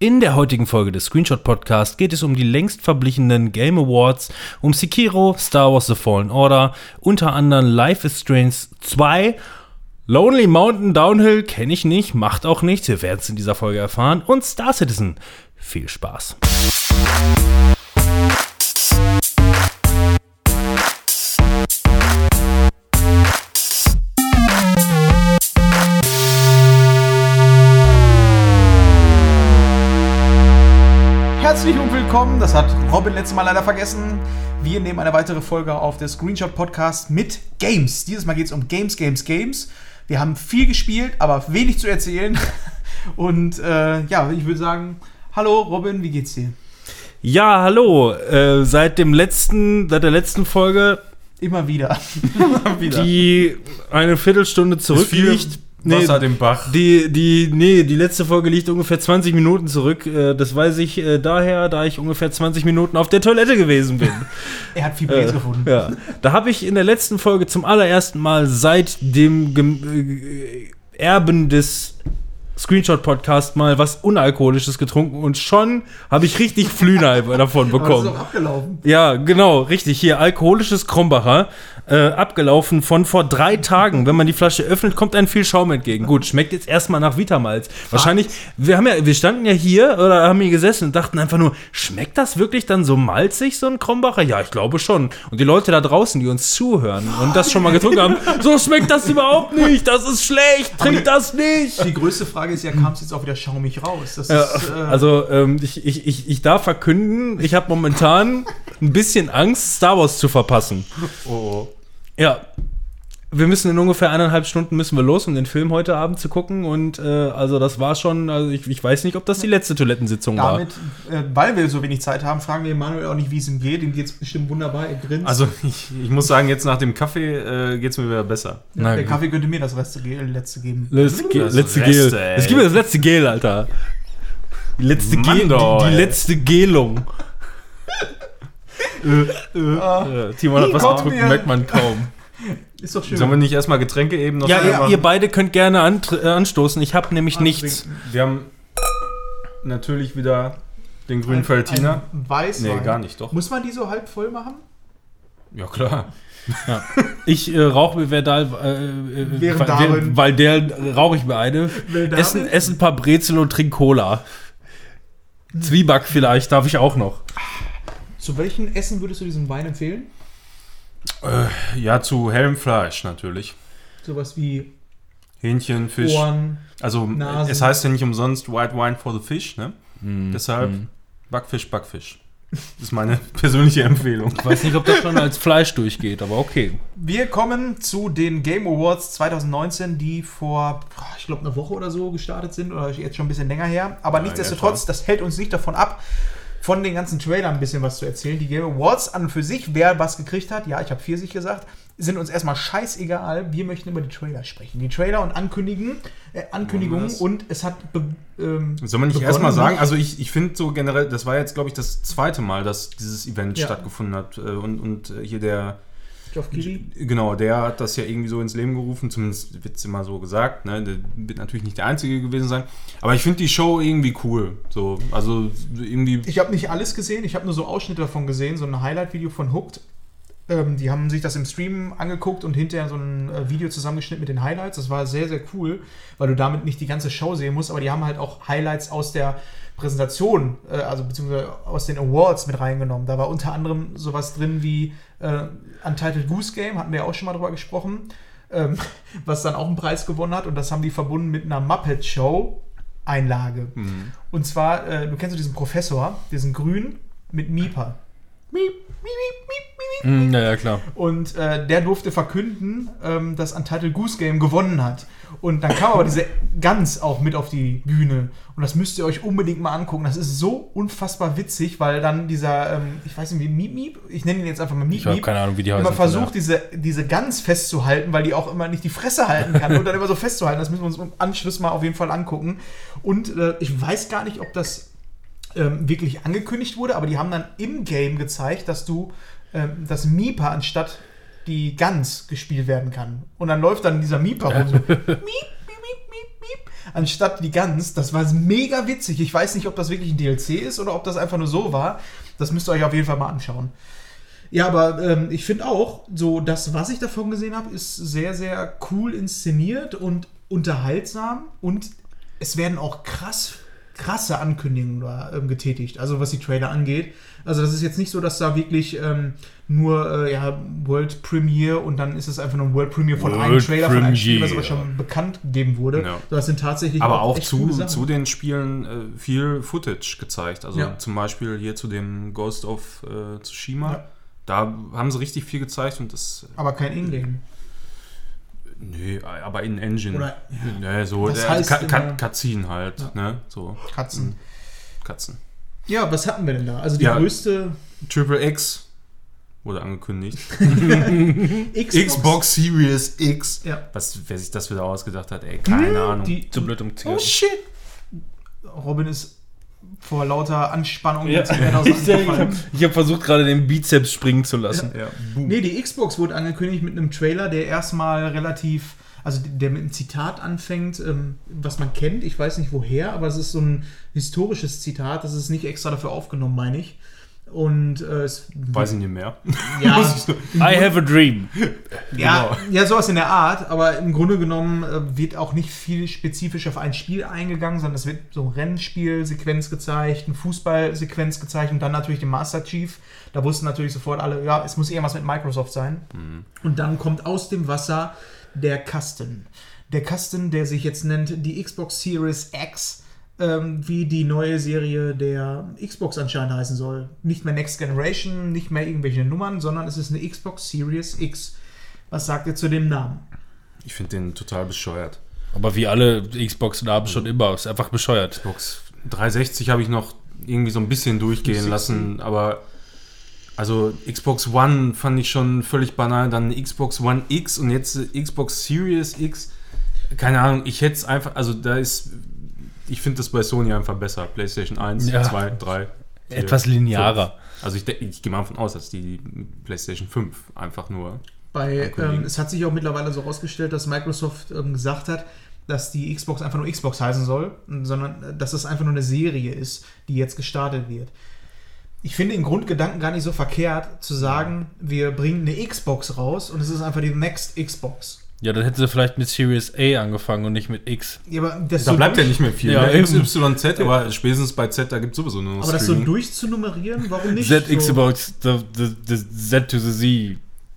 In der heutigen Folge des Screenshot Podcast geht es um die längst verblichenen Game Awards, um Sekiro, Star Wars The Fallen Order, unter anderem Life is Strange 2, Lonely Mountain Downhill kenne ich nicht, macht auch nichts, wir werden es in dieser Folge erfahren und Star Citizen. Viel Spaß. Herzlich und willkommen, das hat Robin letztes Mal leider vergessen. Wir nehmen eine weitere Folge auf der Screenshot Podcast mit Games. Dieses Mal geht es um Games, Games, Games. Wir haben viel gespielt, aber wenig zu erzählen. Und äh, ja, ich würde sagen, hallo Robin, wie geht's dir? Ja, hallo. Äh, seit dem letzten, seit der letzten Folge, Immer wieder. die eine Viertelstunde zurückliegt. Wasser dem Bach. Die, die, nee, die letzte Folge liegt ungefähr 20 Minuten zurück. Äh, Das weiß ich äh, daher, da ich ungefähr 20 Minuten auf der Toilette gewesen bin. er hat Fibres gefunden. ja. Da habe ich in der letzten Folge zum allerersten Mal seit dem Gem äh, Erben des Screenshot-Podcast mal was Unalkoholisches getrunken und schon habe ich richtig Flühner davon Aber das ist bekommen. abgelaufen. Ja, genau, richtig. Hier, alkoholisches Krombacher, äh, abgelaufen von vor drei Tagen. Wenn man die Flasche öffnet, kommt einem viel Schaum entgegen. Gut, schmeckt jetzt erstmal nach Vitamalz. Wahrscheinlich, wir haben ja, wir standen ja hier oder haben hier gesessen und dachten einfach nur, schmeckt das wirklich dann so malzig, so ein Krombacher? Ja, ich glaube schon. Und die Leute da draußen, die uns zuhören und das schon mal getrunken haben, so schmeckt das überhaupt nicht, das ist schlecht, trink das nicht. Die größte Frage ist ja, kam es jetzt auch wieder schaumig raus? Das Ja, ist, äh, also ähm, ich, ich, ich, ich darf verkünden, ich habe momentan ein bisschen Angst, Star Wars zu verpassen. Oh, Ja. Wir müssen in ungefähr eineinhalb Stunden müssen wir los, um den Film heute Abend zu gucken. Und äh, also das war schon, also ich, ich weiß nicht, ob das die letzte Toilettensitzung war. damit, äh, weil wir so wenig Zeit haben, fragen wir Manuel auch nicht, wie es ihm geht. Ihm geht es bestimmt wunderbar, er grinst. Also ich, ich muss sagen, jetzt nach dem Kaffee äh, geht es mir wieder besser. Na der gut. Kaffee könnte mir das letzte, Ge- letzte geben. Ge Das letzte Reste, Gel. Es gibt mir das letzte Gel, Alter. Die letzte, Mann Gel, doch, die, die letzte Gelung. äh, Timon hat was wir- merkt man kaum. Ist doch schön. Sollen wir nicht erstmal Getränke eben noch Ja, ihr, machen? ihr beide könnt gerne antr- äh, anstoßen. Ich habe nämlich nichts. Wir haben natürlich wieder den grünen Feltiner. Ein Weißwein. Nee, gar nicht, doch. Muss man die so halb voll machen? Ja, klar. Ich äh, rauche mir Verdal, äh, äh, Während weil, der rauche ich mir eine. Essen, essen ein paar Brezel und trink Cola. Zwieback vielleicht, darf ich auch noch. Zu welchem Essen würdest du diesen Wein empfehlen? Äh, ja, zu hellem Fleisch natürlich. Sowas wie Hähnchen, Fisch. Ohren. Also Nasen. es heißt ja nicht umsonst White Wine for the Fish, ne? Hm, Deshalb Backfisch, Backfisch. Das ist meine persönliche Empfehlung. Ich weiß nicht, ob das schon als Fleisch durchgeht, aber okay. Wir kommen zu den Game Awards 2019, die vor, ich glaube, eine Woche oder so gestartet sind oder jetzt schon ein bisschen länger her. Aber Ja, nichtsdestotrotz, das hält uns nicht davon ab, von den ganzen Trailern ein bisschen was zu erzählen. Die Game Awards an und für sich, wer was gekriegt hat, ja, ich habe Pfirsich gesagt, sind uns erstmal scheißegal. Wir möchten über die Trailer sprechen. Die Trailer und Ankündigen, äh, Ankündigungen und es hat be, ähm, Soll man nicht erstmal sagen, also ich, ich finde so generell, das war jetzt, glaube ich, das zweite Mal, dass dieses Event Ja. stattgefunden hat. äh, Und, und äh, hier der, Geoff Keighley. genau, der hat das ja irgendwie so ins Leben gerufen, zumindest wird es immer so gesagt. Ne? Der wird natürlich nicht der Einzige gewesen sein. Aber ich finde die Show irgendwie cool. So, also irgendwie. Ich habe nicht alles gesehen, ich habe nur so Ausschnitte davon gesehen, so ein Highlight-Video von Hooked. Ähm, die haben sich das im Stream angeguckt und hinterher so ein äh, Video zusammengeschnitten mit den Highlights. Das war sehr, sehr cool, weil du damit nicht die ganze Show sehen musst, aber die haben halt auch Highlights aus der Präsentation, äh, also beziehungsweise aus den Awards mit reingenommen. Da war unter anderem sowas drin wie äh, Untitled Goose Game, hatten wir ja auch schon mal drüber gesprochen, ähm, was dann auch einen Preis gewonnen hat und das haben die verbunden mit einer Muppet Show Einlage. Mhm. Und zwar, äh, du kennst du diesen Professor, diesen Grün mit Mieper. Miep, miep, miep, miep, miep. Hm, ja, ja, klar. Und äh, der durfte verkünden, ähm, dass Untitled Goose Game gewonnen hat. Und dann kam aber diese Gans auch mit auf die Bühne. Und das müsst ihr euch unbedingt mal angucken. Das ist so unfassbar witzig, weil dann dieser, ähm, ich weiß nicht, wie Miep Miep, ich nenne ihn jetzt einfach mal Miep Ich habe Miep, keine Ahnung, wie die heißen. immer versucht, diese, diese Gans festzuhalten, weil die auch immer nicht die Fresse halten kann und dann immer so festzuhalten. Das müssen wir uns im Anschluss mal auf jeden Fall angucken. Und äh, ich weiß gar nicht, ob das ähm, wirklich angekündigt wurde, aber die haben dann im Game gezeigt, dass du ähm, das Mieper anstatt die Gans gespielt werden kann. Und dann läuft dann dieser Mieper rum. So, miep, miep, miep, miep, miep. anstatt die Gans. Das war mega witzig. Ich weiß nicht, ob das wirklich ein DLC ist oder ob das einfach nur so war. Das müsst ihr euch auf jeden Fall mal anschauen. Ja, aber ähm, ich finde auch, so das, was ich davon gesehen habe, ist sehr, sehr cool inszeniert und unterhaltsam und es werden auch krass krasse Ankündigungen da ähm, getätigt, also was die Trailer angeht. Also das ist jetzt nicht so, dass da wirklich ähm, nur äh, ja, World Premiere und dann ist es einfach nur ein World Premiere von einem World Trailer von einem Spiel, was aber schon bekannt gegeben wurde. Ja. Das sind tatsächlich Aber auch echt zu, zu den Spielen äh, viel Footage gezeigt. Also Ja. zum Beispiel hier zu dem Ghost of äh, Tsushima. Ja. Da haben sie richtig viel gezeigt und das. aber kein Ingame. Nö, aber in Engine. Oder- nee, so Was der heißt Ka Ka Cutscene halt, Ja. ne? So Katzen. Katzen. Ja, was hatten wir denn da? Also die Ja. größte Triple X wurde angekündigt. Xbox. Xbox Series X. Ja. Was, wer sich das wieder ausgedacht hat, ey, keine Ahnung. Die, Zu blöd um oh shit! Robin ist vor lauter Anspannung Ja. Ich, dem ich habe hab versucht, gerade den Bizeps springen zu lassen. ja, boom. Nee, die Xbox wurde angekündigt mit einem Trailer, der erstmal relativ, also der mit einem Zitat anfängt, ähm, was man kennt. Ich weiß nicht woher, aber es ist so ein historisches Zitat. Das ist nicht extra dafür aufgenommen, meine ich. Und äh, es Weiß ich nicht mehr. ja, I have a dream. ja, Genau. ja, sowas in der Art, aber im Grunde genommen äh, wird auch nicht viel spezifisch auf ein Spiel eingegangen, sondern es wird so ein Rennspiel-Sequenz gezeigt, eine Fußball-Sequenz gezeigt und dann natürlich den Master Chief. Da wussten natürlich sofort alle, ja, es muss irgendwas mit Microsoft sein. Und dann kommt aus dem Wasser der Kasten. Der Kasten, der sich jetzt nennt die Xbox Series X, ähm, wie die neue Serie der Xbox anscheinend heißen soll. Nicht mehr Next Generation, nicht mehr irgendwelche Nummern, sondern es ist eine Xbox Series X. Was sagt ihr zu dem Namen? Ich finde den total bescheuert. Aber wie alle Xbox-Namen schon immer, ist einfach bescheuert. Xbox 360 habe ich noch irgendwie so ein bisschen durchgehen 360. lassen, aber also Xbox One fand ich schon völlig banal, dann Xbox One X und jetzt Xbox Series X. Keine Ahnung, ich hätte es einfach, also da ist, ich finde das bei Sony einfach besser. PlayStation 1, Ja. 2, 3. vier, Etwas linearer. fünf. Also ich, ich gehe mal davon aus, dass die PlayStation 5 einfach nur. Bei, ähm, es hat sich auch mittlerweile so herausgestellt, dass Microsoft ähm, gesagt hat, dass die Xbox einfach nur Xbox heißen soll, sondern äh, dass es einfach nur eine Serie ist, die jetzt gestartet wird. Ich finde den Grundgedanken gar nicht so verkehrt, zu sagen, wir bringen eine Xbox raus und es ist einfach die Next Xbox. Ja, dann hätten sie vielleicht mit Series A angefangen und nicht mit X. Ja, aber das Da so bleibt ja nicht mehr viel. Ja, ne? eben. XYZ, aber spätestens bei Z, da gibt es sowieso nur noch Aber das so Streaming. durchzunummerieren, warum nicht? Z, so, Xbox, the, the, the Z to the Z,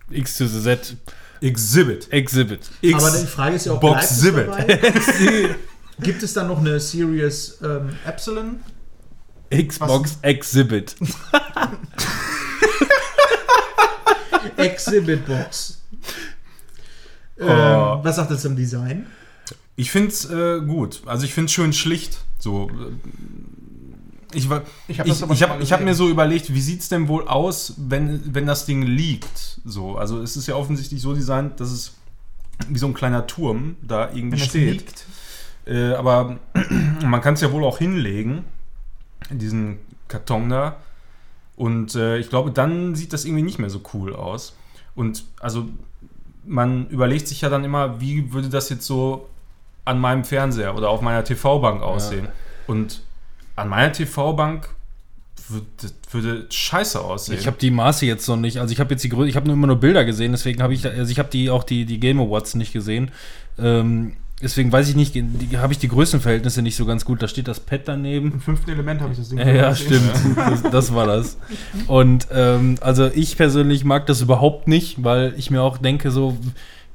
X to the Z, Exhibit. Exhibit. X aber die Frage ist ja auch, Box bleibt? Gibt es dann noch eine Series ähm, Epsilon? Xbox Exhibit. Exhibit Box. Ähm, Oh. Was sagt das zum Design? Ich finde es äh, gut. Also ich finde es schön schlicht. So, ich war, Ich hab habe hab gesehen. mir so überlegt, wie sieht es denn wohl aus, wenn, wenn das Ding liegt? So, also es ist ja offensichtlich so designt, dass es wie so ein kleiner Turm da irgendwie steht. liegt. Äh, aber man kann es ja wohl auch hinlegen, diesen Karton da. Und äh, ich glaube, dann sieht das irgendwie nicht mehr so cool aus. Und also man überlegt sich ja dann immer, wie würde das jetzt so an meinem Fernseher oder auf meiner TV-Bank aussehen. Und an meiner TV-Bank würde, würde scheiße aussehen. Ich habe die Maße jetzt noch nicht. Also ich habe jetzt die Größe, ich habe nur immer nur Bilder gesehen, deswegen habe ich, also ich habe die auch die, die Game Awards nicht gesehen. Ähm, deswegen weiß ich nicht, habe ich die Größenverhältnisse nicht so ganz gut. Da steht das Pad daneben. Im fünften Element habe ich das Ding Ja, ja stimmt. Das, das war das. Und ähm, also ich persönlich mag das überhaupt nicht, weil ich mir auch denke, so,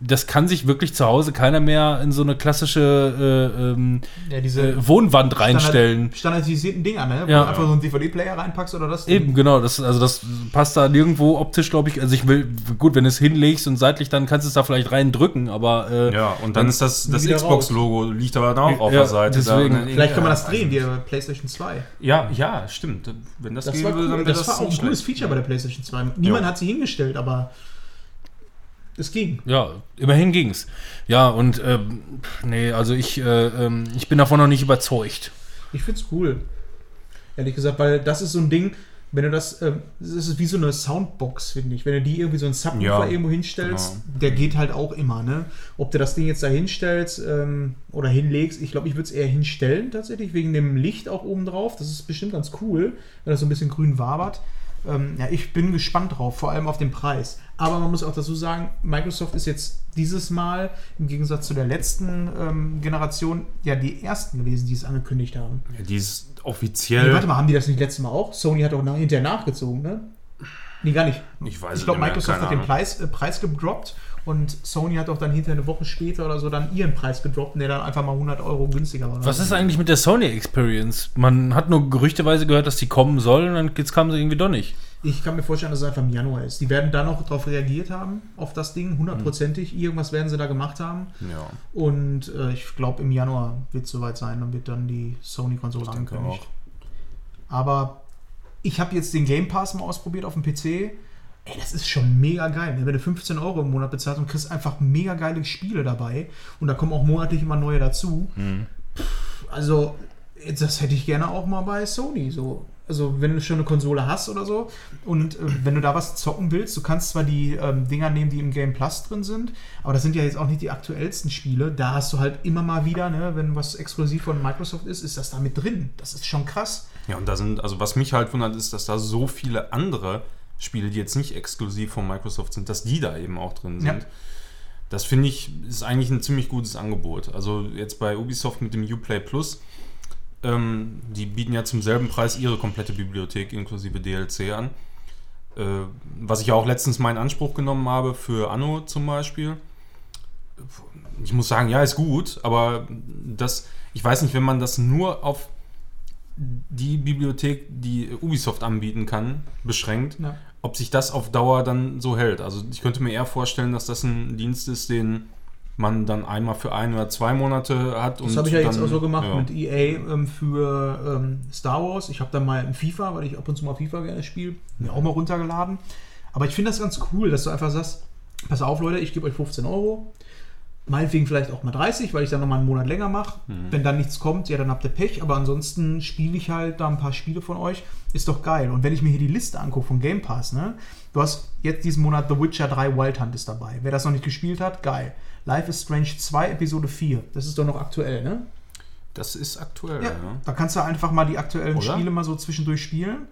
das kann sich wirklich zu Hause keiner mehr in so eine klassische äh, ähm, Ja, diese äh, Wohnwand reinstellen. Standard, standardisierten Dinger, ne? Wo Ja. du einfach so einen DVD-Player reinpackst oder das. Eben, genau. Das, also das passt da nirgendwo optisch, glaube ich. Also ich will, gut, wenn du es hinlegst und seitlich, dann kannst du es da vielleicht reindrücken, aber äh, ja, und dann ist das, das Xbox-Logo liegt aber auch auf Ja, der Seite. deswegen. Da- Vielleicht kann man das drehen, wie bei PlayStation 2. Ja, ja, stimmt. Wenn das, Das gehen war, würde, cool. dann wäre das war auch ein cooles. Feature bei der PlayStation 2. Niemand Jo. hat sie hingestellt, aber es ging. ja, immerhin ging's. Ja, und ähm, nee, also ich, äh, ähm, ich bin davon noch nicht überzeugt. Ich find's cool. Ehrlich gesagt, weil das ist so ein Ding, Wenn du das, ähm, das ist wie so eine Soundbox, finde ich. Wenn du die irgendwie so einen Subwoofer Ja, irgendwo hinstellst, genau. der geht halt auch immer, ne? Ob du das Ding jetzt da hinstellst ähm, oder hinlegst, ich glaube, ich würde es eher hinstellen tatsächlich, wegen dem Licht auch oben drauf. Das ist bestimmt ganz cool, wenn das so ein bisschen grün wabert. Ähm, ja, ich bin gespannt drauf, vor allem auf den Preis. Aber man muss auch dazu sagen, Microsoft ist jetzt dieses Mal im Gegensatz zu der letzten ähm, Generation ja die ersten gewesen, die es angekündigt haben. Ja, die ist Nee, offiziell. warte mal, haben die das nicht letztes Mal auch? Sony hat auch nach, hinterher nachgezogen, ne? Nee, gar nicht. Ich weiß Ich glaube, es nicht mehr, Microsoft hat den. Preis, äh, Preis gedroppt und Sony hat auch dann hinterher eine Woche später oder so dann ihren Preis gedroppt, der dann einfach mal 100 Euro günstiger war. Was ist eigentlich mit der Sony Experience? Man hat nur gerüchteweise gehört, dass die kommen soll und dann jetzt kam sie irgendwie doch nicht. Ich kann mir vorstellen, dass es einfach im Januar ist. Die werden da noch darauf reagiert haben, auf das Ding, hundertprozentig. Irgendwas werden sie da gemacht haben. Ja, Und äh, ich glaube, im Januar wird es soweit sein. Dann wird dann die Sony-Konsole angekündigt. Aber ich habe jetzt den Game Pass mal ausprobiert auf dem PC. Ey, das ist schon mega geil. ne? Wenn du 15 Euro im Monat bezahlst und kriegst einfach mega geile Spiele dabei. Und da kommen auch monatlich immer neue dazu. Pff, Also, das hätte ich gerne auch mal bei Sony. So. Also, wenn du schon eine Konsole hast oder so und äh, wenn du da was zocken willst, du kannst zwar die ähm, Dinger nehmen, die im Game Plus drin sind, aber das sind ja jetzt auch nicht die aktuellsten Spiele. Da hast du halt immer mal wieder, ne, wenn was exklusiv von Microsoft ist, ist das da mit drin. Das ist schon krass. Ja, und da sind, also was mich halt wundert, ist, dass da so viele andere Spiele, die jetzt nicht exklusiv von Microsoft sind, dass die da eben auch drin sind. Ja. Das finde ich, ist eigentlich ein ziemlich gutes Angebot. Also jetzt bei Ubisoft mit dem Uplay Plus, ähm, die bieten ja zum selben Preis ihre komplette Bibliothek inklusive DLC an. Äh, was ich ja auch letztens mal in Anspruch genommen habe für Anno zum Beispiel. Ich muss sagen, ja, ist gut, aber das, ich weiß nicht, wenn man das nur auf die Bibliothek, die Ubisoft anbieten kann, beschränkt, Ja. ob sich das auf Dauer dann so hält. Also ich könnte mir eher vorstellen, dass das ein Dienst ist, den man dann einmal für ein oder zwei Monate hat. Das habe ich ja jetzt dann- auch so gemacht ja. mit EA ähm, für ähm, Star Wars. Ich habe dann mal ein FIFA, weil ich ab und zu mal FIFA gerne spiele, mir auch mal runtergeladen. Aber ich finde das ganz cool, dass du einfach sagst, pass auf Leute, ich gebe euch 15 Euro. Meinetwegen vielleicht auch mal 30, weil ich dann nochmal einen Monat länger mache. Mhm. Wenn dann nichts kommt, ja, dann habt ihr Pech. Aber ansonsten spiele ich halt da ein paar Spiele von euch. Ist doch geil. Und wenn ich mir hier die Liste angucke von Game Pass, ne? Du hast jetzt diesen Monat The Witcher 3 Wild Hunt ist dabei. Wer das noch nicht gespielt hat, geil. Life is Strange 2 Episode 4. Das ist doch noch aktuell, ne? Das ist aktuell, Ja, ja. da kannst du einfach mal die aktuellen Oder? Spiele mal so zwischendurch spielen.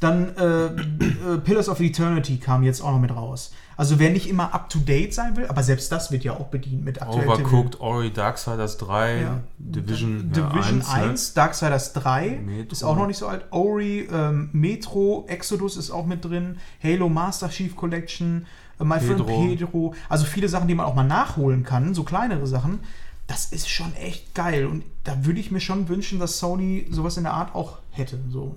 Dann äh, äh, Pillars of Eternity kam jetzt auch noch mit raus. Also wer nicht immer up to date sein will, aber selbst das wird ja auch bedient mit aktuellen Overcooked, Ori, Darksiders 3, Ja. Division, Division ja, 1, ne? Darksiders 3 Metro. ist auch noch nicht so alt. Ori, ähm, Metro, Exodus ist auch mit drin. Halo Master Chief Collection, äh, My Friend Pedro. Pedro. Also viele Sachen, die man auch mal nachholen kann, so kleinere Sachen. Das ist schon echt geil. Und da würde ich mir schon wünschen, dass Sony sowas in der Art auch hätte. So.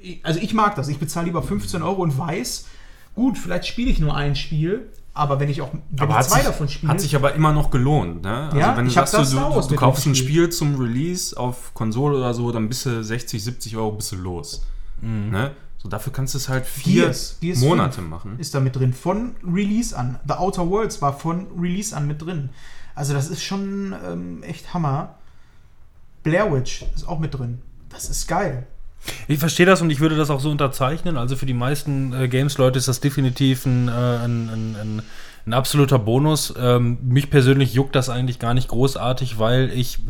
Ich- Also ich mag das. Ich bezahle lieber 15 Euro und weiß, gut, vielleicht spiele ich nur ein Spiel, aber wenn ich auch wenn Aber ich zwei sich, davon spiele, hat sich aber immer noch gelohnt, ne? Also Ja, wenn du sagst, das du, du, du kaufst ein. Spiel zum Release auf Konsole oder so, dann bist du 60, 70 Euro bist du los. Ne? So dafür kannst du es halt vier Gears, Gears Monate 5 machen. Ist da mit drin. Von Release an. The Outer Worlds war von Release an mit drin. Also das ist schon ähm, echt Hammer. Blair Witch ist auch mit drin. Das ist geil. Ich verstehe das und ich würde das auch so unterzeichnen. Also für die meisten äh, Games-Leute ist das definitiv ein, äh, ein, ein, ein, ein absoluter Bonus. Ähm, mich persönlich juckt das eigentlich gar nicht großartig, weil ich.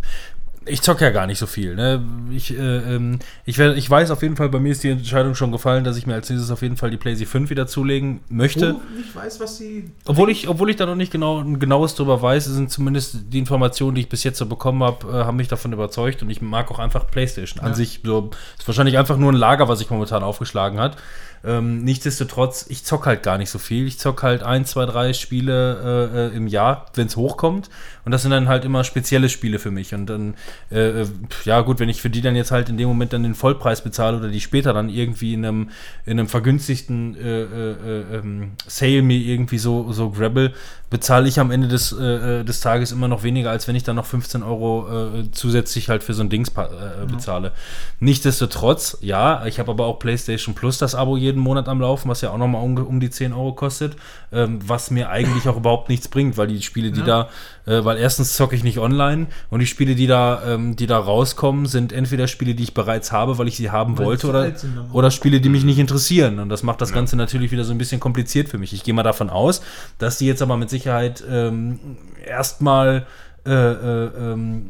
Ich zocke ja gar nicht so viel. Ne? Ich, äh, ähm, ich, werd, ich weiß auf jeden Fall, bei mir ist die Entscheidung schon gefallen, dass ich mir als nächstes auf jeden Fall die PlayStation 5 wieder zulegen möchte. Wo ich weiß, was sie. Obwohl ich, obwohl ich da noch nicht genau ein genaues drüber weiß, sind zumindest die Informationen, die ich bis jetzt so bekommen habe, äh, haben mich davon überzeugt und ich mag auch einfach PlayStation. An Ja. sich so, ist wahrscheinlich einfach nur ein Lager, was sich momentan aufgeschlagen hat. Ähm, nichtsdestotrotz, ich zock halt gar nicht so viel. Ich zock halt ein, zwei, drei Spiele äh, äh, im Jahr, wenn es hochkommt. Und das sind dann halt immer spezielle Spiele für mich. Und dann, äh, äh, ja gut, wenn ich für die dann jetzt halt in dem Moment dann den Vollpreis bezahle oder die später dann irgendwie in einem, in einem vergünstigten äh, äh, äh, ähm, Sale mir irgendwie so, so grabble, bezahle ich am Ende des, äh, äh, des Tages immer noch weniger, als wenn ich dann noch 15 Euro äh, zusätzlich halt für so ein Dings äh, bezahle. Nichtsdestotrotz, ja, ich habe aber auch PlayStation Plus das Abo jeden Monat am Laufen, was ja auch nochmal um, um die 10 Euro kostet, ähm, was mir eigentlich auch überhaupt nichts bringt, weil die Spiele, die Ja. da, äh, weil erstens zocke ich nicht online und die Spiele, die da ähm, die da rauskommen, sind entweder Spiele, die ich bereits habe, weil ich sie haben Weil wollte, oder, oder Spiele, die mich nicht interessieren. Und das macht das Ganze natürlich wieder so ein bisschen kompliziert für mich. Ich gehe mal davon aus, dass die jetzt aber mit Sicherheit ähm, erstmal äh, äh, ähm,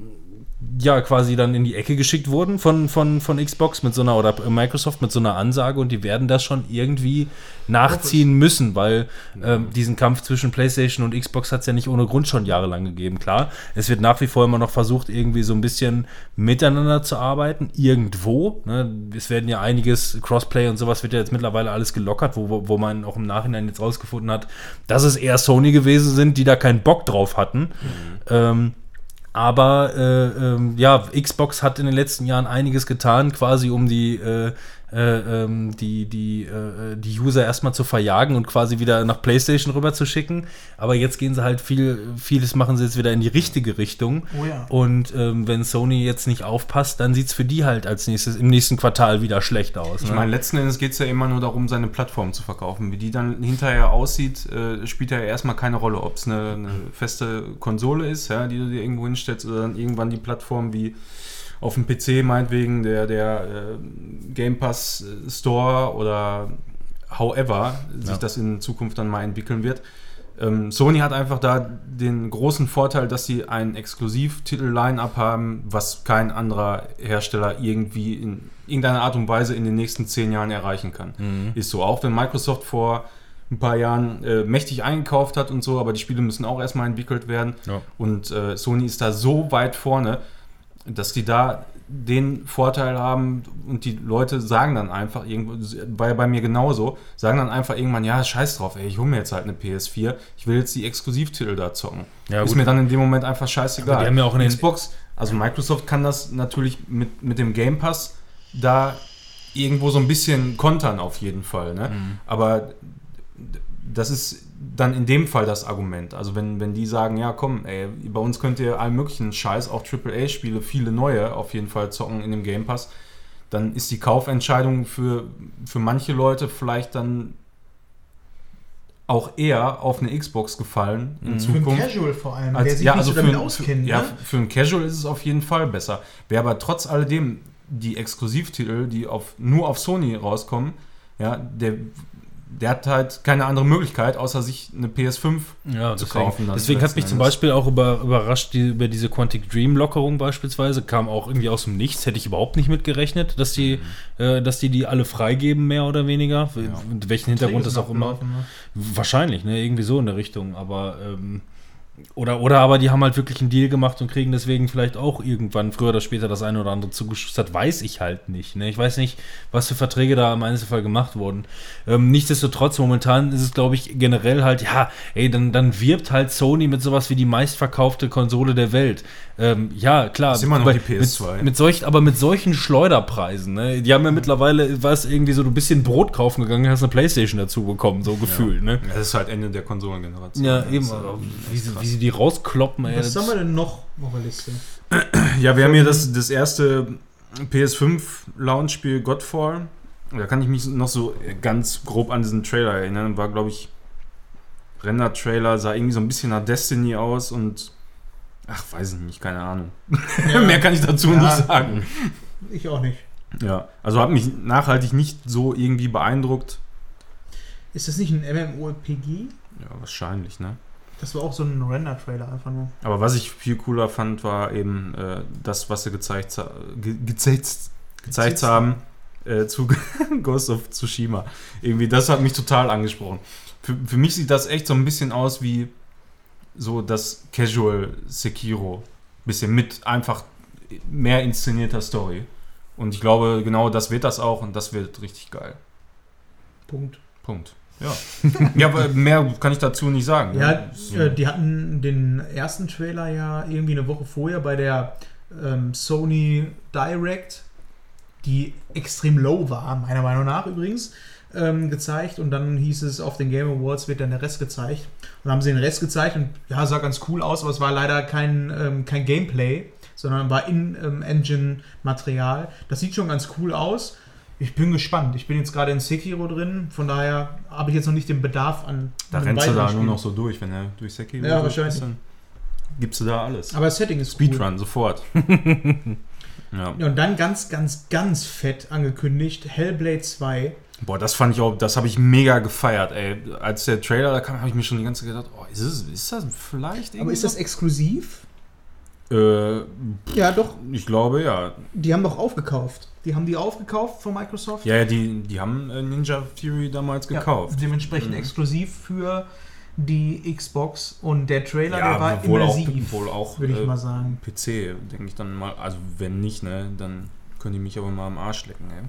ja quasi dann in die Ecke geschickt wurden von, von, von Xbox mit so einer oder Microsoft mit so einer Ansage und die werden das schon irgendwie nachziehen müssen, weil ähm, diesen Kampf zwischen PlayStation und Xbox hat es ja nicht ohne Grund schon jahrelang gegeben. Klar, es wird nach wie vor immer noch versucht, irgendwie so ein bisschen miteinander zu arbeiten, irgendwo. Ne? Es werden ja einiges, Crossplay und sowas wird ja jetzt mittlerweile alles gelockert, wo, wo, man auch im Nachhinein jetzt rausgefunden hat, dass es eher Sony gewesen sind, die da keinen Bock drauf hatten. Ähm, aber äh, ähm, ja, Xbox hat in den letzten Jahren einiges getan, quasi um die, äh, äh, ähm, die, die, äh, die User erstmal zu verjagen und quasi wieder nach PlayStation rüber zu schicken. Aber jetzt gehen sie halt viel, vieles machen sie jetzt wieder in die richtige Richtung. Oh ja. Und ähm, wenn Sony jetzt nicht aufpasst, dann sieht es für die halt als nächstes im nächsten Quartal wieder schlecht aus. Ich ne? meine, letzten Endes geht es ja immer nur darum, seine Plattform zu verkaufen. Wie die dann hinterher aussieht, äh, spielt ja erstmal keine Rolle. Ob es eine, eine feste Konsole ist, ja, die du dir irgendwo hinstellst, oder dann irgendwann die Plattform wie auf dem PC meinetwegen der, der äh, Game Pass äh, Store oder however sich Ja. das in Zukunft dann mal entwickeln wird. Ähm, Sony hat einfach da den großen Vorteil, dass sie einen Exklusivtitel-Line-Up haben, was kein anderer Hersteller irgendwie in irgendeiner Art und Weise in den nächsten zehn Jahren erreichen kann. Mhm. Ist so. Auch wenn Microsoft vor ein paar Jahren äh, mächtig eingekauft hat und so, aber die Spiele müssen auch erstmal entwickelt werden. Ja. Und äh, Sony ist da so weit vorne, dass die da den Vorteil haben und die Leute sagen dann einfach irgendwo, war ja bei mir genauso, sagen dann einfach irgendwann, ja, scheiß drauf, ey, ich hole mir jetzt halt eine PS4, ich will jetzt die Exklusivtitel da zocken. Ja, ist mir dann in dem Moment einfach scheißegal. Aber die haben ja auch in den- Xbox, also Microsoft kann das natürlich mit, mit dem Game Pass da irgendwo so ein bisschen kontern auf jeden Fall, ne? Mhm. Aber das ist dann in dem Fall das Argument. Also wenn, wenn die sagen, ja komm, ey, bei uns könnt ihr allen möglichen Scheiß, auch AAA-Spiele, viele neue auf jeden Fall zocken in dem Game Pass, dann ist die Kaufentscheidung für, für manche Leute vielleicht dann auch eher auf eine Xbox gefallen in Mhm. Für einen Zukunft. Casual vor allem, Als- der sich ja, nicht also so für, damit ein- auskennt. für, ja, ne? für einen Casual ist es auf jeden Fall besser. Wer aber trotz alledem die Exklusivtitel, die auf, nur auf Sony rauskommen, ja, der, der hat halt keine andere Möglichkeit, außer sich eine PS5 Ja, zu deswegen, kaufen. deswegen hat mich zum. Beispiel auch über, überrascht die, über diese Quantic Dream Lockerung beispielsweise, kam auch irgendwie aus dem Nichts, hätte ich überhaupt nicht mit gerechnet, dass die, äh, dass die die alle freigeben, mehr oder weniger, mit welchen Hintergrund das auch immer. Ne? Wahrscheinlich, ne, irgendwie so in der Richtung, aber ähm, oder, oder aber die haben halt wirklich einen Deal gemacht und kriegen deswegen vielleicht auch irgendwann früher oder später das eine oder andere zugeschustert, weiß ich halt nicht. Ne? Ich weiß nicht, was für Verträge da im Einzelfall gemacht wurden. Ähm, nichtsdestotrotz, momentan ist es, glaube ich, generell halt, ja, ey, dann, dann wirbt halt Sony mit sowas wie die meistverkaufte Konsole der Welt. Ähm, ja, klar. Ist immer noch die PS2. Mit, mit solch, aber mit solchen Schleuderpreisen, ne? Die haben ja mittlerweile, war es irgendwie so, du bist in Brot kaufen gegangen, hast eine Playstation dazu bekommen, so gefühlt, ne? Ja, das ist halt Ende der Konsolengeneration. Ja, Das eben. äh, Wie krass. Wie sie die rauskloppen, ey. Was haben wir denn noch auf der Liste? Ja, wir haben hier das, das erste PS5-Launch-Spiel Godfall. Da kann ich mich noch so ganz grob an diesen Trailer erinnern. War, glaube ich, Render-Trailer, sah irgendwie so ein bisschen nach Destiny aus und ach, weiß ich nicht, keine Ahnung. Mehr kann ich dazu Ja. nicht sagen. Ich auch nicht. Ja, also hat mich nachhaltig nicht so irgendwie beeindruckt. Ist das nicht ein MMORPG? Ja, wahrscheinlich, ne? Das war auch so ein Render-Trailer einfach nur. Aber was ich viel cooler fand, war eben äh, das, was sie gezeigt, ge gezeigt Gezeigt. haben äh, zu Ghost of Tsushima. Irgendwie, das hat mich total angesprochen. Für, für mich sieht das echt so ein bisschen aus wie so das Casual Sekiro. Bisschen mit einfach mehr inszenierter Story. Und ich glaube, genau das wird das auch und das wird richtig geil. Punkt. Punkt. Ja. ja, aber mehr kann ich dazu nicht sagen. Ja, ne? äh, die hatten den ersten Trailer ja irgendwie eine Woche vorher bei der ähm, Sony Direct, die extrem low war, meiner Meinung nach übrigens, ähm, gezeigt. Und dann hieß es, auf den Game Awards wird dann der Rest gezeigt. Und dann haben sie den Rest gezeigt und ja, sah ganz cool aus, aber es war leider kein, ähm, kein Gameplay, sondern war In-Engine-Material. das sieht schon ganz cool aus. Ich bin gespannt. Ich bin jetzt gerade in Sekiro drin, von daher habe ich jetzt noch nicht den Bedarf an. Da rennst du da nur Spiel. noch so durch, wenn er durch Sekiro Ja, wahrscheinlich. ist, dann gibst du da alles. Aber das Setting ist Speedrun, sofort. ja. Cool. Ja, und dann ganz, ganz, ganz fett angekündigt, Hellblade 2. Boah, das fand ich auch, das habe ich mega gefeiert, ey. Als der Trailer da kam, habe ich mir schon die ganze Zeit gedacht, oh, ist, es, ist das vielleicht irgendwie. Aber ist das exklusiv? Äh, Ja, doch. ich glaube, ja. Die haben doch aufgekauft. Die haben die aufgekauft von Microsoft. Ja, ja, die, die haben äh, Ninja Theory damals Ja, gekauft. dementsprechend Mhm. exklusiv für die Xbox. Und der Trailer, der war wohl immersiv, auch, wohl auch würde ich äh, mal sagen. PC, denke ich dann mal. Also, wenn nicht, ne, dann können die mich aber mal am Arsch lecken, ey.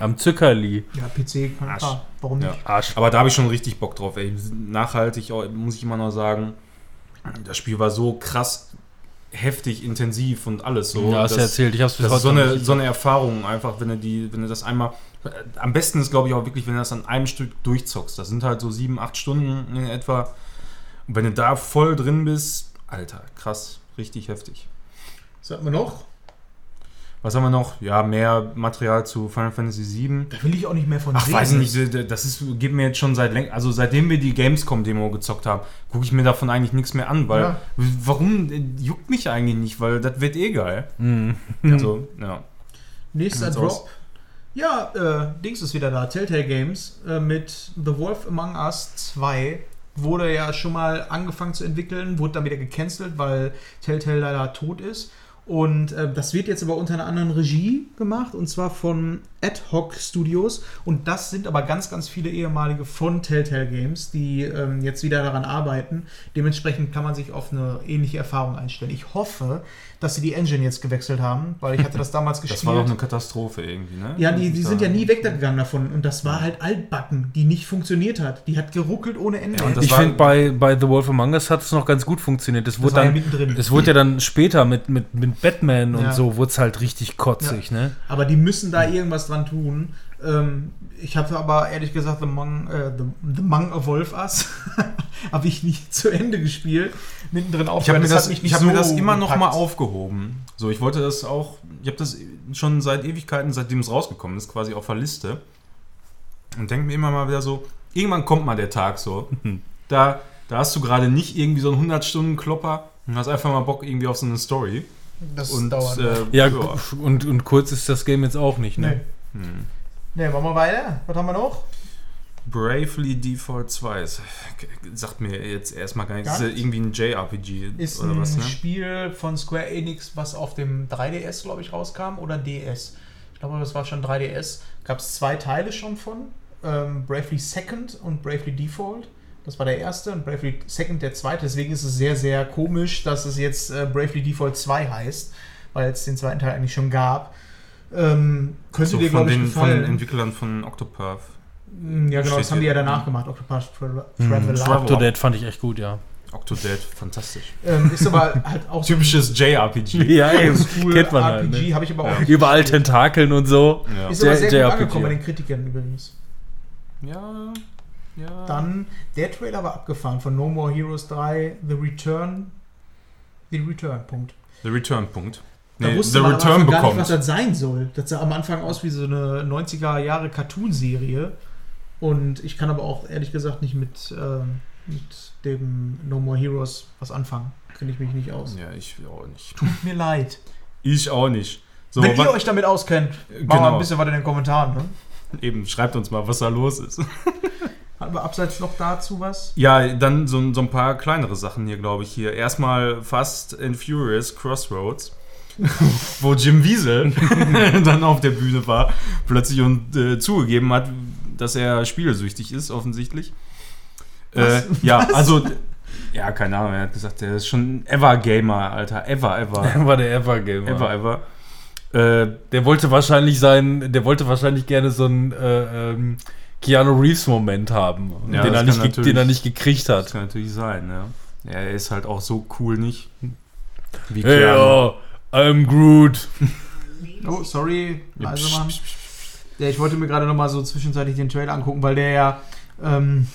Am Zuckerli. Ja, PC kann Arsch. klar. Warum nicht? Ja. Arsch. Aber da habe ich schon richtig Bock drauf, ey. Nachhaltig, muss ich immer noch sagen. Das Spiel war so krass heftig, intensiv und alles so. ja, hast du dass- erzählt. Ich hab's bis Das ist heute so eine, nicht- so eine Erfahrung einfach, wenn du die, wenn du das einmal. Am besten ist, glaube ich, auch wirklich, wenn du das an einem Stück durchzockst. Das sind halt so sieben, acht Stunden in etwa. Und wenn du da voll drin bist, Alter, krass, richtig heftig. Was hatten wir noch? Was haben wir noch? Ja, mehr Material zu Final Fantasy VII. Da will ich auch nicht mehr von Ach, sehen. weiß ich nicht, das ist, geht mir jetzt schon seit länger, also seitdem wir die Gamescom-Demo gezockt haben, gucke ich mir davon eigentlich nichts mehr an, weil, Ja. warum, äh, juckt mich eigentlich nicht, weil das wird eh geil. Mhm. So, ja. Nächster Drop. aus. Ja, äh, Dings ist wieder da. Telltale Games äh, mit The Wolf Among Us 2. Wurde ja schon mal angefangen zu entwickeln, wurde dann wieder gecancelt, weil Telltale leider tot ist. Und äh, das wird jetzt aber unter einer anderen Regie gemacht, und zwar von Ad Hoc Studios. Und das sind aber ganz, ganz viele ehemalige von Telltale Games, die ähm, jetzt wieder daran arbeiten. Dementsprechend kann man sich auf eine ähnliche Erfahrung einstellen. Ich hoffe, dass sie die Engine jetzt gewechselt haben, weil ich hatte das damals gespielt. Das war doch eine Katastrophe irgendwie, ne? Ja, die, die sind ja nie weggegangen davon. Und das war halt altbacken, die nicht funktioniert hat. Die hat geruckelt ohne Ende. Ja, und das Ich finde, bei, bei The Wolf Among Us hat es noch ganz gut funktioniert. Das das wurde war ja dann, mittendrin. es wurde ja dann später mit, mit, mit Batman und Ja. so, wurde es halt richtig kotzig, ne? Aber die müssen da irgendwas dran tun. Ähm, ich habe aber ehrlich gesagt The Mang, äh, the, the Mang of Wolf Us habe ich nicht zu Ende gespielt. Mittendrin Ich habe aufgehört. mir, das, ich hab mir das so immer noch gepackt. mal aufgehoben. So, ich wollte das auch, ich habe das schon seit Ewigkeiten, seitdem es rausgekommen ist, quasi auf der Liste. Und denke mir immer mal wieder so, irgendwann kommt mal der Tag so. Da, da hast du gerade nicht irgendwie so einen 100-Stunden-Klopper und hast einfach mal Bock irgendwie auf so eine Story. Das Und dauert. äh, Ja, Und, und kurz ist das Game jetzt auch nicht, nee. ne? hm. Nee, machen wir weiter. Was haben wir noch? Bravely Default 2 das sagt mir jetzt erstmal gar nichts. Gar Ist irgendwie ein JRPG Ist oder ein was, ne? Spiel von Square Enix, was auf dem 3DS, glaube ich, rauskam oder DS. Ich glaube, das war schon 3DS. Gab es zwei Teile schon von. Ähm, Bravely Second und Bravely Default. Das war der erste und Bravely Second der zweite. Deswegen ist es sehr, sehr komisch, dass es jetzt äh, Bravely Default 2 heißt, weil es den zweiten Teil eigentlich schon gab. Ähm, könnte So dir, von, glaube ich, den, von den gefallen. Entwicklern von Octopath. Mm, ja, genau, das haben die ja danach gemacht. Octopath Traveler. Travel- Octodad fand ich echt gut, ja. Octodad, fantastisch. Ähm, ist aber halt auch Typisches JRPG. Ja, eben. Cool Kennt man halt, RPG ne? habe ich aber auch Ja. Überall gespielt. Tentakeln und so. Ja. Ist aber J- sehr gut JRPG. angekommen bei den Kritikern übrigens. ja, ja. Dann, der Trailer war abgefahren von No More Heroes 3, The Return. The Return, Punkt. The Return Punkt. Da Nee, wusste The man Return Anfang gar nicht, was bekommt. das sein soll. Das sah am Anfang aus wie so eine 90er Jahre Cartoon-Serie. Und ich kann aber auch ehrlich gesagt nicht mit, ähm, mit dem No More Heroes was anfangen. Kenne ich mich nicht aus. Ja, ich auch nicht. Tut mir leid. Ich auch nicht. So, Wenn ihr euch damit auskennt, Genau. wir ein bisschen was in den Kommentaren. Ne? eben, schreibt uns mal, was da los ist. Hatten wir abseits noch dazu was? Ja, dann so, so ein paar kleinere Sachen hier, glaube ich, hier. Erstmal Fast and Furious Crossroads, wo Jim Wiesel dann auf der Bühne war, plötzlich und äh, zugegeben hat, dass er spielsüchtig ist, offensichtlich. Äh, Was? ja, also, ja, keine Ahnung, er hat gesagt, er ist schon ein Ever-Gamer, Alter. Ever, ever. war der Evergamer. ever, ever. Äh, Der wollte wahrscheinlich sein, der wollte wahrscheinlich gerne so einen äh, ähm, Keanu Reeves Moment haben, Ja, den, das er nicht, den er nicht gekriegt das hat. kann natürlich sein, ja. ja. Er ist halt auch so cool nicht. Wie Hey, Keanu. oh, I'm Groot. Oh, sorry, Ja, also Mann. psch, psch. Ja, ich wollte mir gerade noch mal so zwischenzeitlich den Trailer angucken, weil der ja ähm,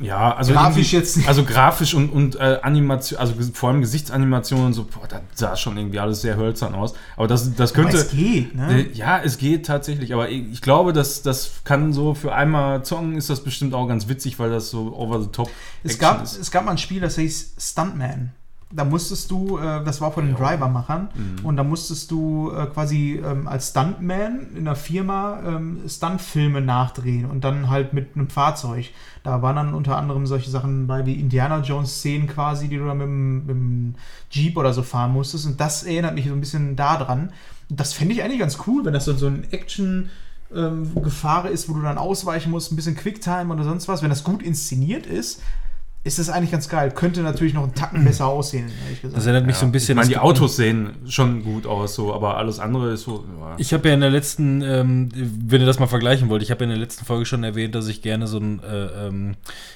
Ja, also Grafisch jetzt nicht. Also grafisch und, und äh, Animation, also vor allem Gesichtsanimationen und so, boah, da sah schon irgendwie alles sehr hölzern aus. Aber das, das Aber könnte. es geht, ne? Äh, Ja, es geht tatsächlich, aber ich, ich glaube, dass das kann so für einmal zocken, ist das bestimmt auch ganz witzig, weil das so over the top Es gab, ist. es gab mal ein Spiel, das hieß Stuntman. Da musstest du, äh, das war von den Driver-Machern, Mhm. und da musstest du äh, quasi ähm, als Stuntman in einer Firma ähm, Stuntfilme nachdrehen und dann halt mit einem Fahrzeug. Da waren dann unter anderem solche Sachen bei wie Indiana Jones-Szenen quasi, die du dann mit dem, Jeep oder so fahren musstest. Und das erinnert mich so ein bisschen daran. Das fände ich eigentlich ganz cool, wenn das so, so ein Action- ähm, Gefahr ist, wo du dann ausweichen musst, ein bisschen Quicktime oder sonst was. Wenn das gut inszeniert ist, ist das eigentlich ganz geil. Könnte natürlich noch einen Tacken besser aussehen, ehrlich gesagt. Das erinnert mich so ein Ich bisschen. meine, es die Autos sehen schon gut aus, so, aber alles andere ist so. Ja. Ich habe ja in der letzten, ähm, wenn ihr das mal vergleichen wollt, ich habe ja in der letzten Folge schon erwähnt, dass ich gerne so ein, äh, ähm,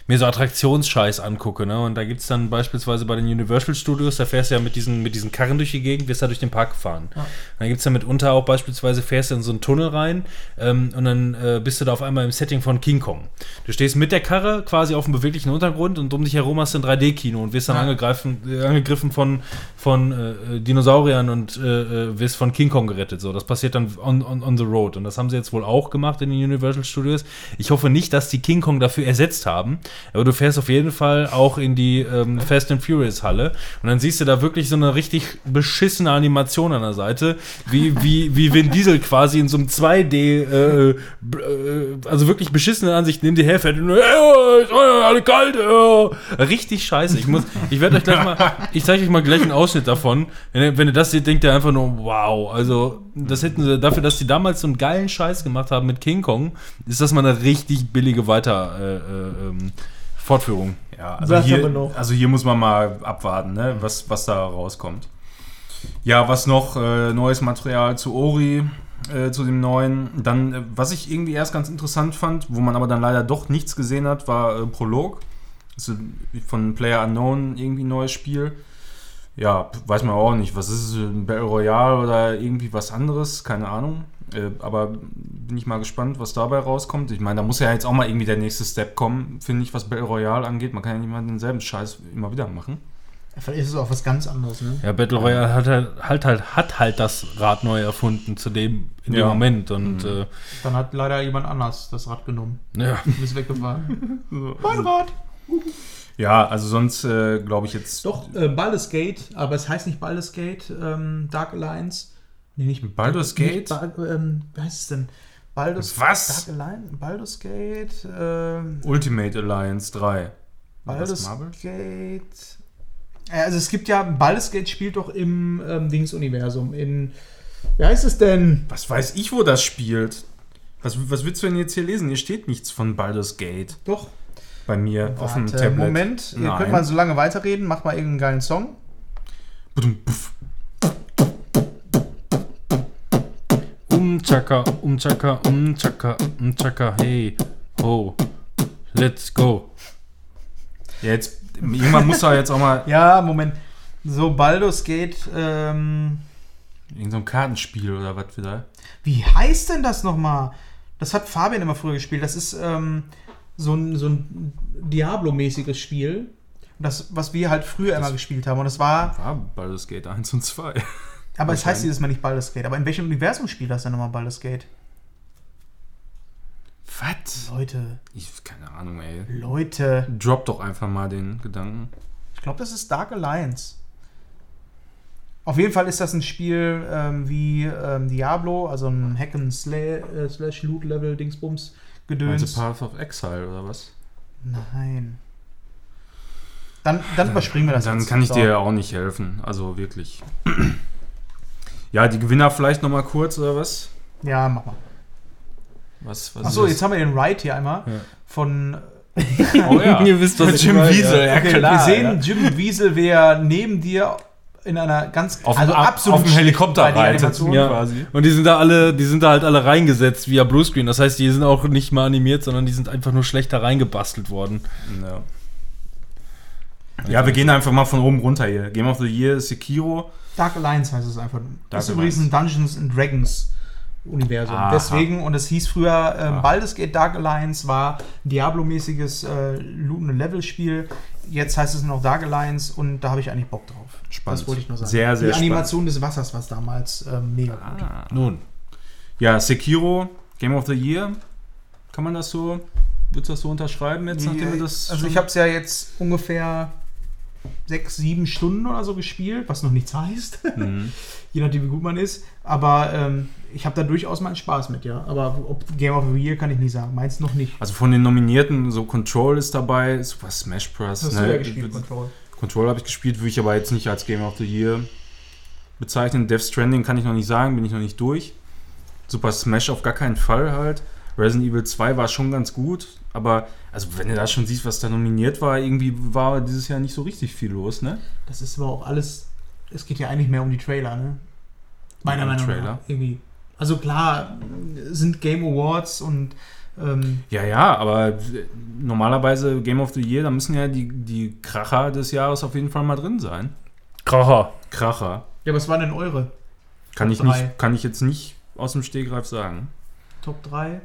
mir so Attraktionsscheiß angucke. Ne? Und da gibt es dann beispielsweise bei den Universal Studios, da fährst du ja mit diesen, mit diesen Karren durch die Gegend, wirst da durch den Park gefahren. Ja. Und dann gibt es ja mitunter auch beispielsweise, fährst du in so einen Tunnel rein ähm, und dann äh, bist du da auf einmal im Setting von King Kong. Du stehst mit der Karre quasi auf dem beweglichen Untergrund und um dich herum hast du ein 3D-Kino und wirst dann Ja. angegriffen, äh, angegriffen von, von äh, Dinosauriern und äh, äh, wirst von King Kong gerettet. So, das passiert dann on, on, on the road. Und das haben sie jetzt wohl auch gemacht in den Universal Studios. Ich hoffe nicht, dass die King Kong dafür ersetzt haben. Aber du fährst auf jeden Fall auch in die ähm, Fast and Furious Halle. Und dann siehst du da wirklich so eine richtig beschissene Animation an der Seite, wie, wie, wie Vin Diesel quasi in so einem 2D, äh, äh, also wirklich beschissene Ansicht neben. Und, äh, ist alle kalt, äh. Richtig scheiße. Ich muss, ich werde euch gleich mal, ich zeige euch mal gleich einen Ausschnitt davon. Wenn ihr, wenn ihr das seht, denkt ihr einfach nur, wow. Also, das hätten sie, dafür, dass die damals so einen geilen Scheiß gemacht haben mit King Kong, ist das mal eine richtig billige Weiter, äh, äh, ähm, Fortführung. Ja, also hier, noch? also hier muss man mal abwarten, ne, was, was da rauskommt. Ja, was noch? Äh, neues Material zu Ori, äh, zu dem neuen. Dann, äh, was ich irgendwie erst ganz interessant fand, wo man aber dann leider doch nichts gesehen hat, war äh, Prolog. Das ist von Player Unknown irgendwie ein neues Spiel. Ja, weiß man auch nicht. Was ist es? Ein Battle Royale oder irgendwie was anderes? Keine Ahnung. Äh, aber bin ich mal gespannt, was dabei rauskommt. Ich meine, da muss ja jetzt auch mal irgendwie der nächste Step kommen, finde ich, was Battle Royale angeht. Man kann ja nicht mal denselben Scheiß immer wieder machen. Vielleicht ist es auch was ganz anderes, ne? Ja, Battle Royale hat halt, halt, halt, hat halt das Rad neu erfunden zu dem, in Ja. dem Moment. Und Mhm. äh, Dann hat leider jemand anders das Rad genommen. ja. Du bist weggefahren. mein Rad! Ja, also sonst äh, glaube ich jetzt. Doch, äh, Baldur's Gate, aber es heißt nicht Baldur's Gate, ähm, Dark Alliance. Nee, nicht Baldur's Gate? Nicht Ba- ähm, wie heißt es denn? Baldur's Was? Dark Alliance? Baldur's Gate, ähm, Ultimate Alliance 3. Baldur's? Gate. Äh, Also es gibt ja, Baldur's Gate spielt doch im ähm, Dings-Universum. In, wie heißt es denn? Was weiß ich, wo das spielt? Was, was willst du denn jetzt hier lesen? Hier steht nichts von Baldur's Gate Doch, bei mir auf dem warte, Tablet. Moment, ihr Nein. könnt mal so lange weiterreden, macht mal irgendeinen geilen Song. Budum, puff. Um Chaka, um Chaka, um Chaka, um Chaka, hey, ho, let's go. Ja, jetzt, irgendwann muss er jetzt auch mal Ja, Moment. So, Baldur's Gate, ähm, irgend so ein Kartenspiel oder was wieder. Wie heißt denn das nochmal? Das hat Fabian immer früher gespielt. Das ist ähm, so ein, so ein Diablo-mäßiges Spiel. Das, was wir halt früher immer gespielt haben. Und das war. War Baldur's Gate 1 und 2. Aber es heißt dieses Mal nicht Baldur's Gate. Aber in welchem Universum spielt das denn nochmal Baldur's Gate? Was? Leute, Ich, keine Ahnung, ey. Leute. Drop doch einfach mal den Gedanken. Ich glaube, das ist Dark Alliance. Auf jeden Fall ist das ein Spiel ähm, wie ähm, Diablo, also ein Hack and Slay, äh, Slash Loot Level Dingsbums Meinst Gedöns. du Path of Exile oder was? Nein. Dann, dann überspringen wir das Dann jetzt. kann ich dir auch nicht helfen. Also wirklich. Ja, die Gewinner vielleicht noch mal kurz oder was? Ja, mach mal. Was, was Achso, jetzt haben wir den Ride hier einmal Ja. von. Oh ja. Ihr wisst, was Jim Wiesel, ja, Okay, klar. wir sehen ja. Jim Wiesel, wer neben dir in einer ganz Auf, also absolut auf dem Helikopter reitet Animation. Ja. quasi. Und die sind da alle, die sind da halt alle reingesetzt via Bluescreen. Das heißt, die sind auch nicht mal animiert, sondern die sind einfach nur schlecht da reingebastelt worden. Ja. ja, wir gehen einfach mal von oben runter hier. Game of the Year ist Sekiro. Dark Alliance heißt es einfach. Dark das ist übrigens ein Dungeons and Dragons Universum. Aha. Deswegen, und es hieß früher, Ah. Baldur's Gate Dark Alliance war ein Diablo-mäßiges äh, Loot- und Level-Spiel. Jetzt heißt es nur noch Dark Alliance und da habe ich eigentlich Bock drauf. Spannend. Das wollte ich nur sagen. Sehr, sehr Die Animation des Wassers war damals ähm, mega gut. Ah. Nun, Ja, Sekiro, Game of the Year. Kann man das so, würdest du das so unterschreiben jetzt, nachdem wir das also ich habe es ja jetzt ungefähr sechs, sieben Stunden oder so gespielt, was noch nichts heißt. Mhm. Je nachdem, wie gut man ist. Aber ähm, ich habe da durchaus meinen Spaß mit, ja. Aber ob Game of the Year kann ich nicht sagen. Meins noch nicht. Also von den Nominierten, so Control ist dabei, Super Smash Bros. Hast ne? du ja gespielt, Control? Control habe ich gespielt, würde ich aber jetzt nicht als Game of the Year bezeichnen. Death Stranding kann ich noch nicht sagen, bin ich noch nicht durch. Super Smash auf gar keinen Fall halt. Resident Evil 2 war schon ganz gut, aber also wenn du da schon siehst, was da nominiert war, irgendwie war dieses Jahr nicht so richtig viel los, ne? Das ist aber auch alles. Es geht ja eigentlich mehr um die Trailer, ne? Meiner Um Meinung Trailer? nach. Irgendwie. Also klar, sind Game Awards und ähm, Ja, ja, aber normalerweise Game of the Year, da müssen ja die, die Kracher des Jahres auf jeden Fall mal drin sein. Kracher. Kracher. ja, was waren denn eure Kann Top ich, drei. nicht, kann ich jetzt nicht aus dem Stegreif sagen. Top 3?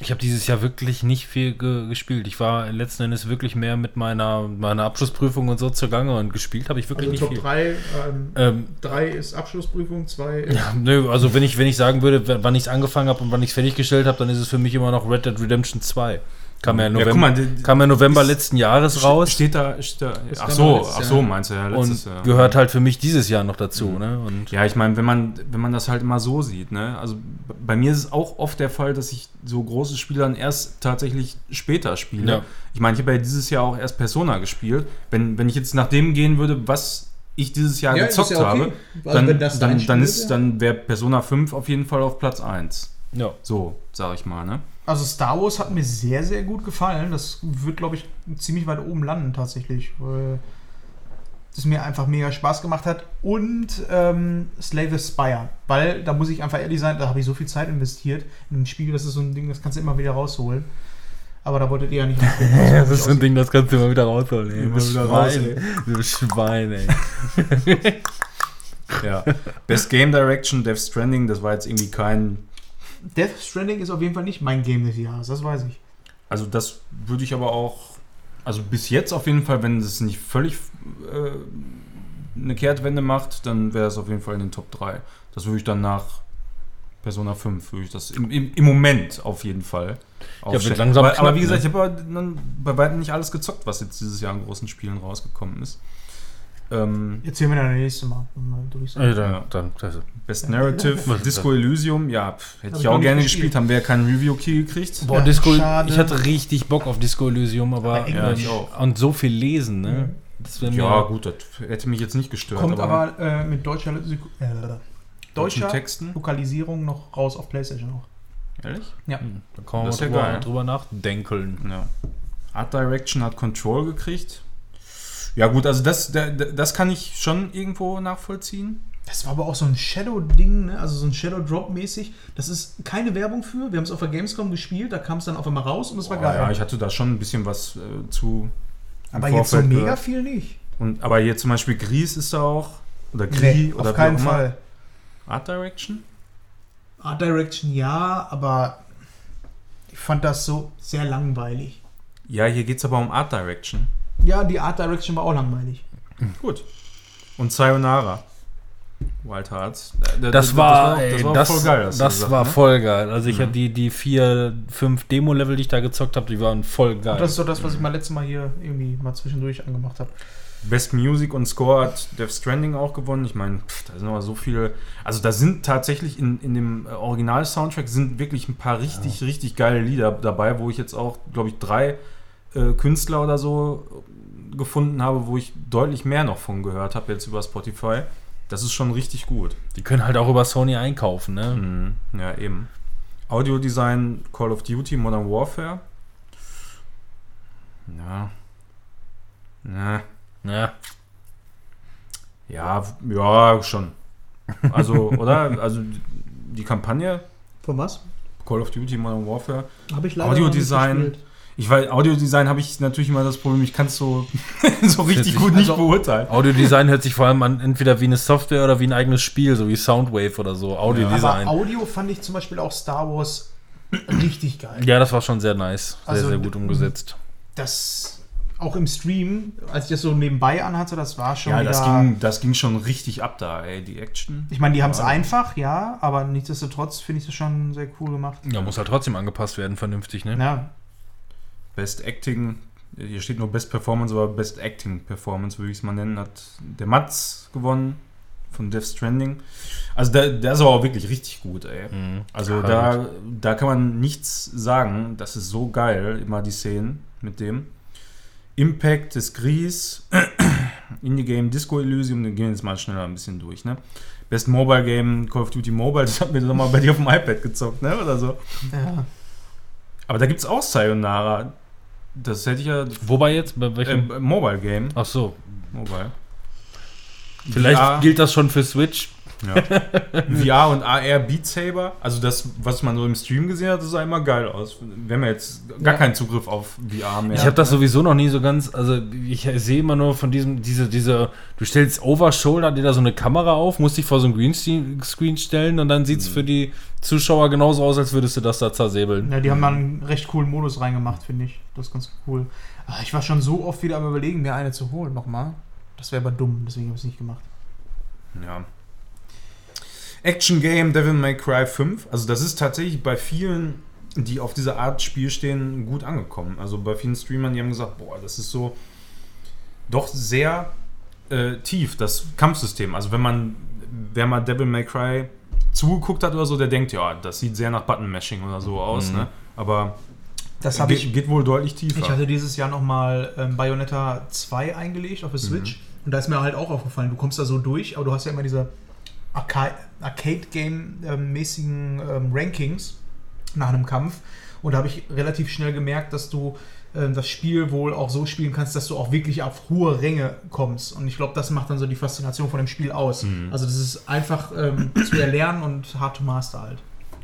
Ich habe dieses Jahr wirklich nicht viel ge gespielt. Ich war letzten Endes wirklich mehr mit meiner, meiner Abschlussprüfung und so zugange und gespielt habe ich wirklich Also nicht Top viel. 3, ähm, Ähm, 3 ist Abschlussprüfung, 2 ist. ja, nö, also wenn ich, wenn ich sagen würde, wann ich es angefangen habe und wann ich es fertiggestellt habe, dann ist es für mich immer noch Red Dead Redemption 2. Kam ja, Ja, November, guck mal, die- kam ja November ist- letzten Jahres raus Steht da, steht da ach so, ach so, meinst du ja, letztes und Jahr. gehört halt für mich dieses Jahr noch dazu. Ne? Und Ja, ich meine, wenn man, wenn man das halt immer so sieht, ne? Also bei mir ist es auch oft der Fall, dass ich so große Spiele dann erst tatsächlich später spiele. Ja. Ich meine, ich habe ja dieses Jahr auch erst Persona gespielt. Wenn, wenn ich jetzt nach dem gehen würde, was ich dieses Jahr Ja, ist gezockt ja okay. habe, Also dann, dann, Spiel dann ist, ist, ja. dann wäre Persona 5 auf jeden Fall auf Platz 1. ja. So, sag ich mal, ne? Also Star Wars hat mir sehr, sehr gut gefallen. Das wird, glaube ich, ziemlich weit oben landen tatsächlich. Weil das mir einfach mega Spaß gemacht hat. Und ähm, Slave Spire. Weil, da muss ich einfach ehrlich sein, da habe ich so viel Zeit investiert in ein Spiel, das ist so ein Ding, das kannst du immer wieder rausholen. Aber da wolltet ihr ja nicht das wirklich ist so ein Ding, das kannst du immer wieder rausholen. Ey. Du bist raus, Schwein, Du Schwein, ey. Ja. Best Game Direction, Death Stranding, das war jetzt irgendwie kein. Death Stranding ist auf jeden Fall nicht mein Game des Jahres, das weiß ich. Also, das würde ich aber auch. Also, bis jetzt auf jeden Fall, wenn es nicht völlig äh, eine Kehrtwende macht, dann wäre es auf jeden Fall in den Top 3. Das würde ich dann nach Persona 5, würde ich das im, im, im Moment auf jeden Fall. wird aufstellen. langsam aber, aber knapp, wie gesagt, ne? ich habe aber dann bei weitem nicht alles gezockt, was jetzt dieses Jahr an großen Spielen rausgekommen ist. Ähm, Erzählen wir dann das nächste Mal. Ey, dann, dann, also, Best Narrative, Disco Elysium, ja, pff, hätte ich auch gerne gespielt, gespielt. haben wir ja keinen Review-Key gekriegt. Boah, Ja, Disco, schade. ich hatte richtig Bock auf Disco Elysium, aber Aber Ja, ich auch. und so viel lesen, ne? Das wär Ja, mir- gut, das hätte mich jetzt nicht gestört. Kommt aber, äh, mit deutscher, äh, deutschen deutscher Texten. Lokalisierung noch raus auf PlayStation auch. Ehrlich? Ja. Hm, Da kann man Das ist ja drüber, geil. drüber nachdenkeln. Ja. Art Direction hat Control gekriegt. Ja, gut, also das, da- da- das kann ich schon irgendwo nachvollziehen. Das war aber auch so ein Shadow-Ding, ne? also so ein Shadow-Drop-mäßig. Das ist keine Werbung für. Wir haben es auf der Gamescom gespielt, da kam es dann auf einmal raus und es war Boah, geil. ja, ich hatte da schon ein bisschen was äh, zu. aber jetzt so mega gehört. viel nicht. Und, aber hier zum Beispiel Gries ist da auch. Oder Gris Nee, oder auf keinen. Fall. Art Direction? Art Direction ja, aber ich fand das so sehr langweilig. Ja, hier geht es aber um Art Direction. Ja, die Art Direction war auch langweilig. Gut. Und Sayonara. Wild Hearts. Äh, Das, war, ey, das, voll geil. das gesagt, war ne? voll geil. Also ich Mhm. hatte die, die vier, fünf Demo-Level, die ich da gezockt habe, die waren voll geil. Und das ist doch das, was ich mal letztes Mal hier irgendwie mal zwischendurch angemacht habe. Best Music und Score hat Death Stranding auch gewonnen. Ich meine, da sind aber so viele. Also da sind tatsächlich in, in dem äh, Original-Soundtrack sind wirklich ein paar richtig, richtig geile Lieder dabei, wo ich jetzt auch, glaube ich, drei äh, Künstler oder so gefunden habe, wo ich deutlich mehr noch von gehört habe, jetzt über Spotify. Das ist schon richtig gut. die können halt auch über Sony einkaufen, ne? Mhm. Ja, eben. Audiodesign Call of Duty Modern Warfare. Ja. Ja. Ja. Ja, ja, schon. Also, oder? Also die Kampagne Von was? Call of Duty Modern Warfare. Habe ich Audiodesign. noch nicht gespielt. Ich weiß, Audiodesign habe ich natürlich immer das Problem, ich kann es so, so richtig gut nicht also- beurteilen. Audiodesign hört sich vor allem an, entweder wie eine Software oder wie ein eigenes Spiel, so wie Soundwave oder so. Aber Audiodesign. Audio fand ich zum Beispiel auch Star Wars richtig geil. Ja, das war schon sehr nice. Sehr, Also, sehr gut umgesetzt. Das auch im Stream, als ich das so nebenbei anhatte, das war schon Ja, das ging, das ging schon richtig ab da, ey, die Action. ich meine, die haben es Ja. einfach, ja, aber nichtsdestotrotz finde ich das schon sehr cool gemacht. Ja, muss halt trotzdem angepasst werden, vernünftig, ne? Ja, Best Acting, hier steht nur Best Performance, aber Best Acting Performance würde ich es mal nennen, hat der Mats gewonnen von Death Stranding. Also der, der ist aber auch wirklich richtig gut, ey. Mhm. Also Ja, da, da kann man nichts sagen. Das ist so geil, immer die Szenen mit dem. Impact des Gries, Indie Game Disco Elysium, den gehen wir jetzt mal schneller ein bisschen durch, ne? Best Mobile Game, Call of Duty Mobile, das hat mir doch mal bei dir auf dem iPad gezockt, ne? Oder so. ja. Aber da gibt es auch Sayonara. Das hätte ich ja. Wobei jetzt? Bei welchem? Äh, Mobile Game. Ach so. Mobile. Vielleicht VR, gilt das schon für Switch. Ja. VR und AR Beat Saber. Also das, was man so im Stream gesehen hat, das sah immer geil aus. Wir haben ja jetzt gar Ja. keinen Zugriff auf VR mehr. Ich habe das sowieso noch nie so ganz, also ich sehe immer nur von diesem, diese, diese, du stellst over shoulder dir da so eine Kamera auf, musst dich vor so ein Greenscreen Screen stellen und dann sieht es für die Zuschauer genauso aus, als würdest du das da zersäbeln. ja, die haben dann einen recht coolen Modus reingemacht, finde ich. Das ist ganz cool. Ah, Ich war schon so oft wieder am überlegen, mir eine zu holen nochmal. Das wäre aber dumm, deswegen habe ich es nicht gemacht. Ja. Action Game Devil May Cry 5. Also das ist tatsächlich bei vielen, die auf dieser Art Spiel stehen, gut angekommen. Also bei vielen Streamern, die haben gesagt, boah, das ist so doch sehr äh, tief, das Kampfsystem. Also wenn man, wer mal Devil May Cry zugeguckt hat oder so, der denkt, ja, das sieht sehr nach Button-Mashing oder so aus, Mhm. ne? Aber Das habe geht, ich. geht wohl deutlich tiefer. Ich hatte dieses Jahr nochmal ähm, Bayonetta 2 eingelegt auf der Switch. Und da ist mir halt auch aufgefallen, du kommst da so durch, aber du hast ja immer diese Arcade-Game-mäßigen ähm, Rankings nach einem Kampf. Und da habe ich relativ schnell gemerkt, dass du ähm, das Spiel wohl auch so spielen kannst, dass du auch wirklich auf hohe Ränge kommst. Und ich glaube, das macht dann so die Faszination von dem Spiel aus. Mhm. Also das ist einfach ähm, zu erlernen und hard to master halt.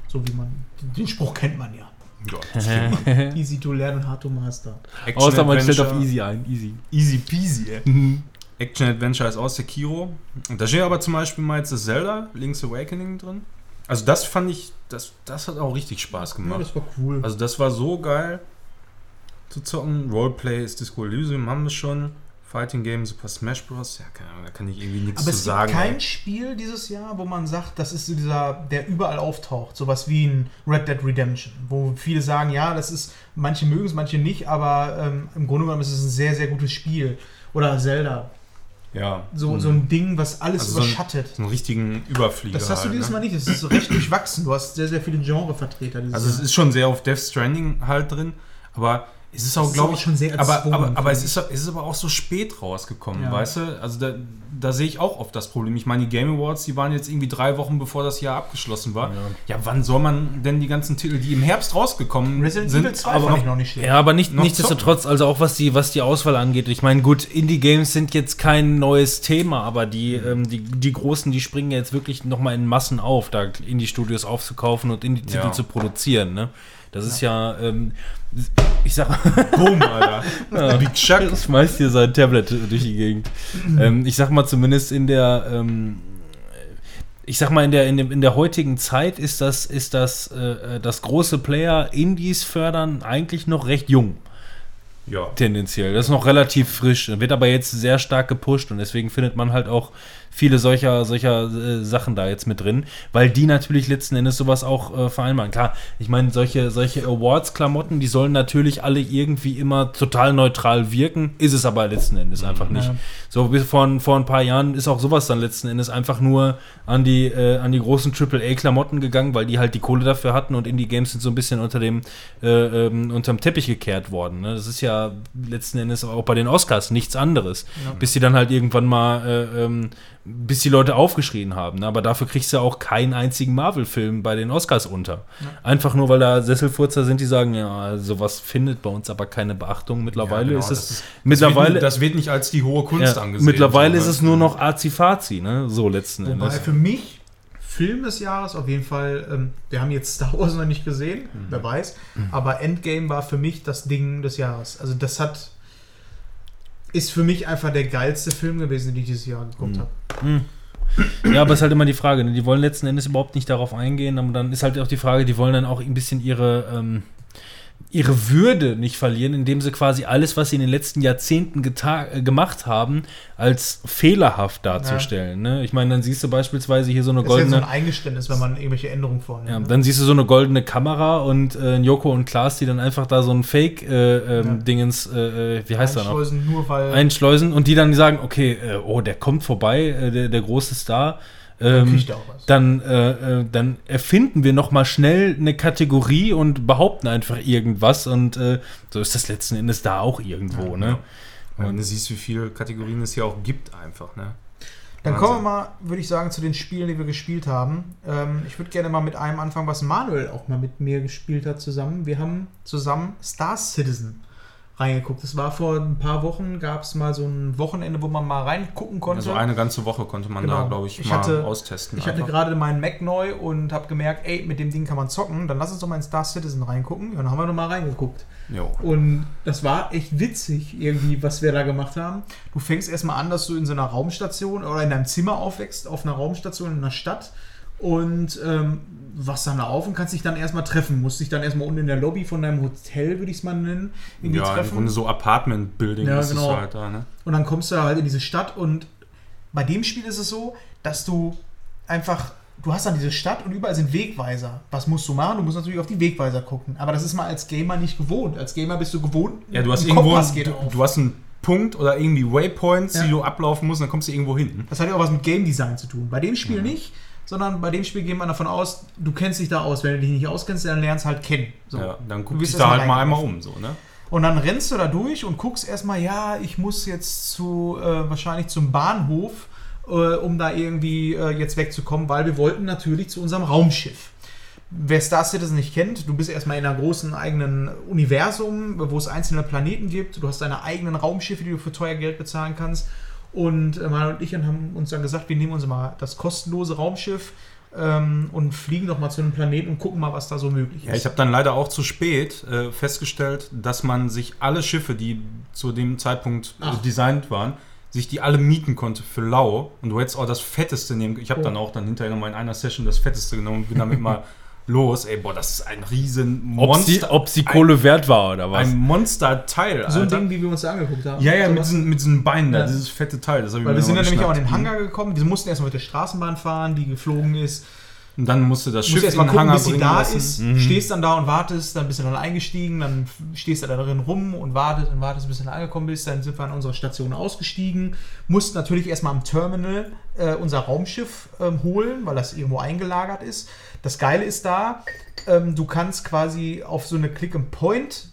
So wie man, den Spruch kennt man ja. ja, das kriegt man. Easy to learn und hard to master. Action Außer man stellt auf Adventure. easy ein, easy. Easy peasy, ey. Action Adventure ist aus Sekiro. Und da steht aber zum Beispiel mal jetzt das Zelda, Link's Awakening drin. Also das fand ich, das, das hat auch richtig Spaß Ja, gemacht. das war cool. Also das war so geil zu zocken. Roleplay ist Disco Elysium, haben wir schon. Fighting Game, Super Smash Bros. Ja, keine Ahnung, da kann ich irgendwie nichts Aber zu es sagen. gibt kein ey. Spiel dieses Jahr, wo man sagt, das ist so dieser, der überall auftaucht. Sowas wie ein Red Dead Redemption, wo viele sagen, ja, das ist, manche mögen es, manche nicht, aber ähm, im Grunde genommen ist es ein sehr, sehr gutes Spiel. Oder Zelda. Ja. So, so ein Ding, was alles Also so ein- überschattet. so einen richtigen Überflieger. das hast du halt, dieses ne? Mal nicht. Das ist so recht durchwachsen. Du hast sehr, sehr viele Genrevertreter Also es ist schon sehr auf Death Stranding halt drin, aber es ist auch, glaube ich, schon sehr aber, erzwungen, aber, aber es, ist, es ist aber auch so spät rausgekommen, Ja. weißt du? Also da, da sehe ich auch oft das Problem. Ich meine, die Game Awards, die waren jetzt irgendwie drei Wochen bevor das Jahr abgeschlossen war. Ja, wann soll man denn die ganzen Titel, die im Herbst rausgekommen Resident sind, Evil 2 aber fand noch, ich noch nicht schlecht. Ja, aber nicht, nichtsdestotrotz, also auch was die, was die Auswahl angeht. Ich meine, gut, Indie-Games sind jetzt kein neues Thema, aber die, ähm, die, die Großen, die springen ja jetzt wirklich nochmal in Massen auf, da Indie-Studios aufzukaufen und Indie-Titel Ja. zu produzieren, ne? Das ist ja, ähm, ich sag Boom, Alter. Big Chuck. Schmeißt hier sein Tablet durch die Gegend. ähm, ich sag mal, zumindest in der, ähm, ich sag mal, in der, in, dem, in der heutigen Zeit ist das, ist das, äh, das große Player Indies fördern eigentlich noch recht jung, Ja. tendenziell. Das ist noch relativ frisch, wird aber jetzt sehr stark gepusht und deswegen findet man halt auch viele solcher, solcher äh, Sachen da jetzt mit drin, weil die natürlich letzten Endes sowas auch äh, vereinbaren. Klar, ich meine, solche, solche Awards-Klamotten, die sollen natürlich alle irgendwie immer total neutral wirken, ist es aber letzten Endes einfach nicht. Ja. So bis vor, vor ein paar Jahren ist auch sowas dann letzten Endes einfach nur an die, äh, an die großen AAA-Klamotten gegangen, weil die halt die Kohle dafür hatten und Indie-Games sind so ein bisschen unter dem, äh, ähm, unterm Teppich gekehrt worden. Ne? Das ist ja letzten Endes auch bei den Oscars nichts anderes. Ja. Bis sie dann halt irgendwann mal, äh, ähm, bis die Leute aufgeschrien haben. Ne? Aber dafür kriegst du auch keinen einzigen Marvel-Film bei den Oscars unter. Einfach nur, weil da Sesselfurzer sind, die sagen, ja, sowas findet bei uns aber keine Beachtung. Mittlerweile Ja, genau, ist das es, ist- mittlerweile, Das wird, das nicht als die hohe Kunst ja, angesehen. mittlerweile ist es nur noch Azi-Fazi, ne? So letzten Wobei Endes. für mich Film des Jahres. Auf jeden Fall, ähm, wir haben jetzt Star Wars noch nicht gesehen, wer weiß. Aber Endgame war für mich das Ding des Jahres. Also das hat ist für mich einfach der geilste Film gewesen, den ich dieses Jahr geguckt habe. Ja, aber es ist halt immer die Frage, ne? die wollen letzten Endes überhaupt nicht darauf eingehen, aber dann ist halt auch die Frage, die wollen dann auch ein bisschen ihre, ähm, ihre Würde nicht verlieren, indem sie quasi alles, was sie in den letzten Jahrzehnten äh, gemacht haben, als fehlerhaft darzustellen. Ne? Ich meine, dann siehst du beispielsweise hier so eine Das ist ja so goldene. ein Eingeständnis, wenn man irgendwelche Änderungen vornimmt. Ja, ne? dann siehst du so eine goldene Kamera und äh, Joko und Klaas, die dann einfach da so ein Fake-Dingens, äh, äh, wie heißt er noch? Einschleusen, nur weil Einschleusen und die dann sagen, okay, äh, oh, der kommt vorbei, äh, der, der große Star. Dann Ähm, dann, äh, äh, dann erfinden wir noch mal schnell eine Kategorie und behaupten einfach irgendwas und äh, so ist das letzten Endes da auch irgendwo, Ja, ne? ja. Wenn du siehst, wie viele Kategorien es hier auch gibt, einfach, ne? Dann Wahnsinn. kommen wir mal, würde ich sagen, zu den Spielen, die wir gespielt haben. Ähm, ich würde gerne mal mit einem anfangen, was Manuel auch mal mit mir gespielt hat zusammen. Wir haben zusammen Star Citizen reingeguckt. Das war vor ein paar Wochen, gab es mal so ein Wochenende, wo man mal reingucken konnte. Also eine ganze Woche konnte man Genau. da, glaube ich, Ich mal hatte- austesten. Ich hatte einfach. gerade meinen Mac neu und habe gemerkt, ey, mit dem Ding kann man zocken. Dann lass uns doch mal in Star Citizen reingucken. Ja, dann haben wir noch mal reingeguckt. Jo. Und das war echt witzig, irgendwie, was wir da gemacht haben. Du fängst erstmal an, dass du in so einer Raumstation oder in deinem Zimmer aufwächst, auf einer Raumstation in einer Stadt. Und ähm, wachst dann da auf und kannst dich dann erstmal treffen. Musst dich dann erstmal unten in der Lobby von deinem Hotel, würde ich es mal nennen, irgendwie Ja, im treffen. Grunde so Apartment-Building Ja, ist genau. es halt da, ne? Und dann kommst du halt in diese Stadt und bei dem Spiel ist es so, dass du einfach, du hast dann diese Stadt und überall sind Wegweiser. Was musst du machen? Du musst natürlich auf die Wegweiser gucken. Aber das ist mal als Gamer nicht gewohnt. Als Gamer bist du gewohnt, Ja, du hast irgendwo geht du, du hast einen Punkt oder irgendwie Waypoints, Ja. die du ablaufen musst, und dann kommst du irgendwo hin. Das hat ja auch was mit Game Design zu tun. Bei dem Spiel nicht, sondern bei dem Spiel geht man davon aus, du kennst dich da aus. Wenn du dich nicht auskennst, dann lernst halt kennen. So. Ja, dann Du guck wirst dich da halt mal einmal um, so, ne? Und dann rennst du da durch und guckst erstmal, ja, ich muss jetzt zu, äh, wahrscheinlich zum Bahnhof, äh, um da irgendwie äh, jetzt wegzukommen, weil wir wollten natürlich zu unserem Raumschiff. Wer Star Citizen nicht kennt, du bist erstmal in einer großen eigenen Universum, wo es einzelne Planeten gibt. Du hast deine eigenen Raumschiffe, die du für teuer Geld bezahlen kannst. Und äh, Manuel und ich haben uns dann gesagt, wir nehmen uns mal das kostenlose Raumschiff ähm, und fliegen doch mal zu einem Planeten und gucken mal, was da so möglich ist. Ja, ich habe dann leider auch zu spät äh, festgestellt, dass man sich alle Schiffe, die zu dem Zeitpunkt Ach. designt waren, sich die alle mieten konnte für lau. Und du hättest auch das Fetteste nehmen. Ich habe Oh. dann auch dann hinterher nochmal in einer Session das Fetteste genommen und bin damit mal los. Ey, boah, das ist ein riesen Ob sie, Monster. ob sie Kohle wert war oder was? ein Monster-Teil, so ein Alter. Ding, wie wir uns da angeguckt haben. Ja, ja, mit diesen, mit diesen Beinen da, Ja. dieses fette Teil. Das Weil wir sind dann nämlich auch an den. Hangar gekommen. Wir mussten erstmal mit der Straßenbahn fahren, die geflogen ist. Und dann musste das Schiff musst in erstmal den gucken, Hangar bis sie da lassen. ist. Mhm. Stehst dann da und wartest, dann bist du dann eingestiegen, dann stehst du da drin rum und wartest und wartest, bis du dann angekommen bist. Dann sind wir an unserer Station ausgestiegen. Mussten natürlich erstmal am Terminal äh, unser Raumschiff ähm, holen, weil das irgendwo eingelagert ist. Das Geile ist da, ähm, du kannst quasi auf so eine Click-and-Point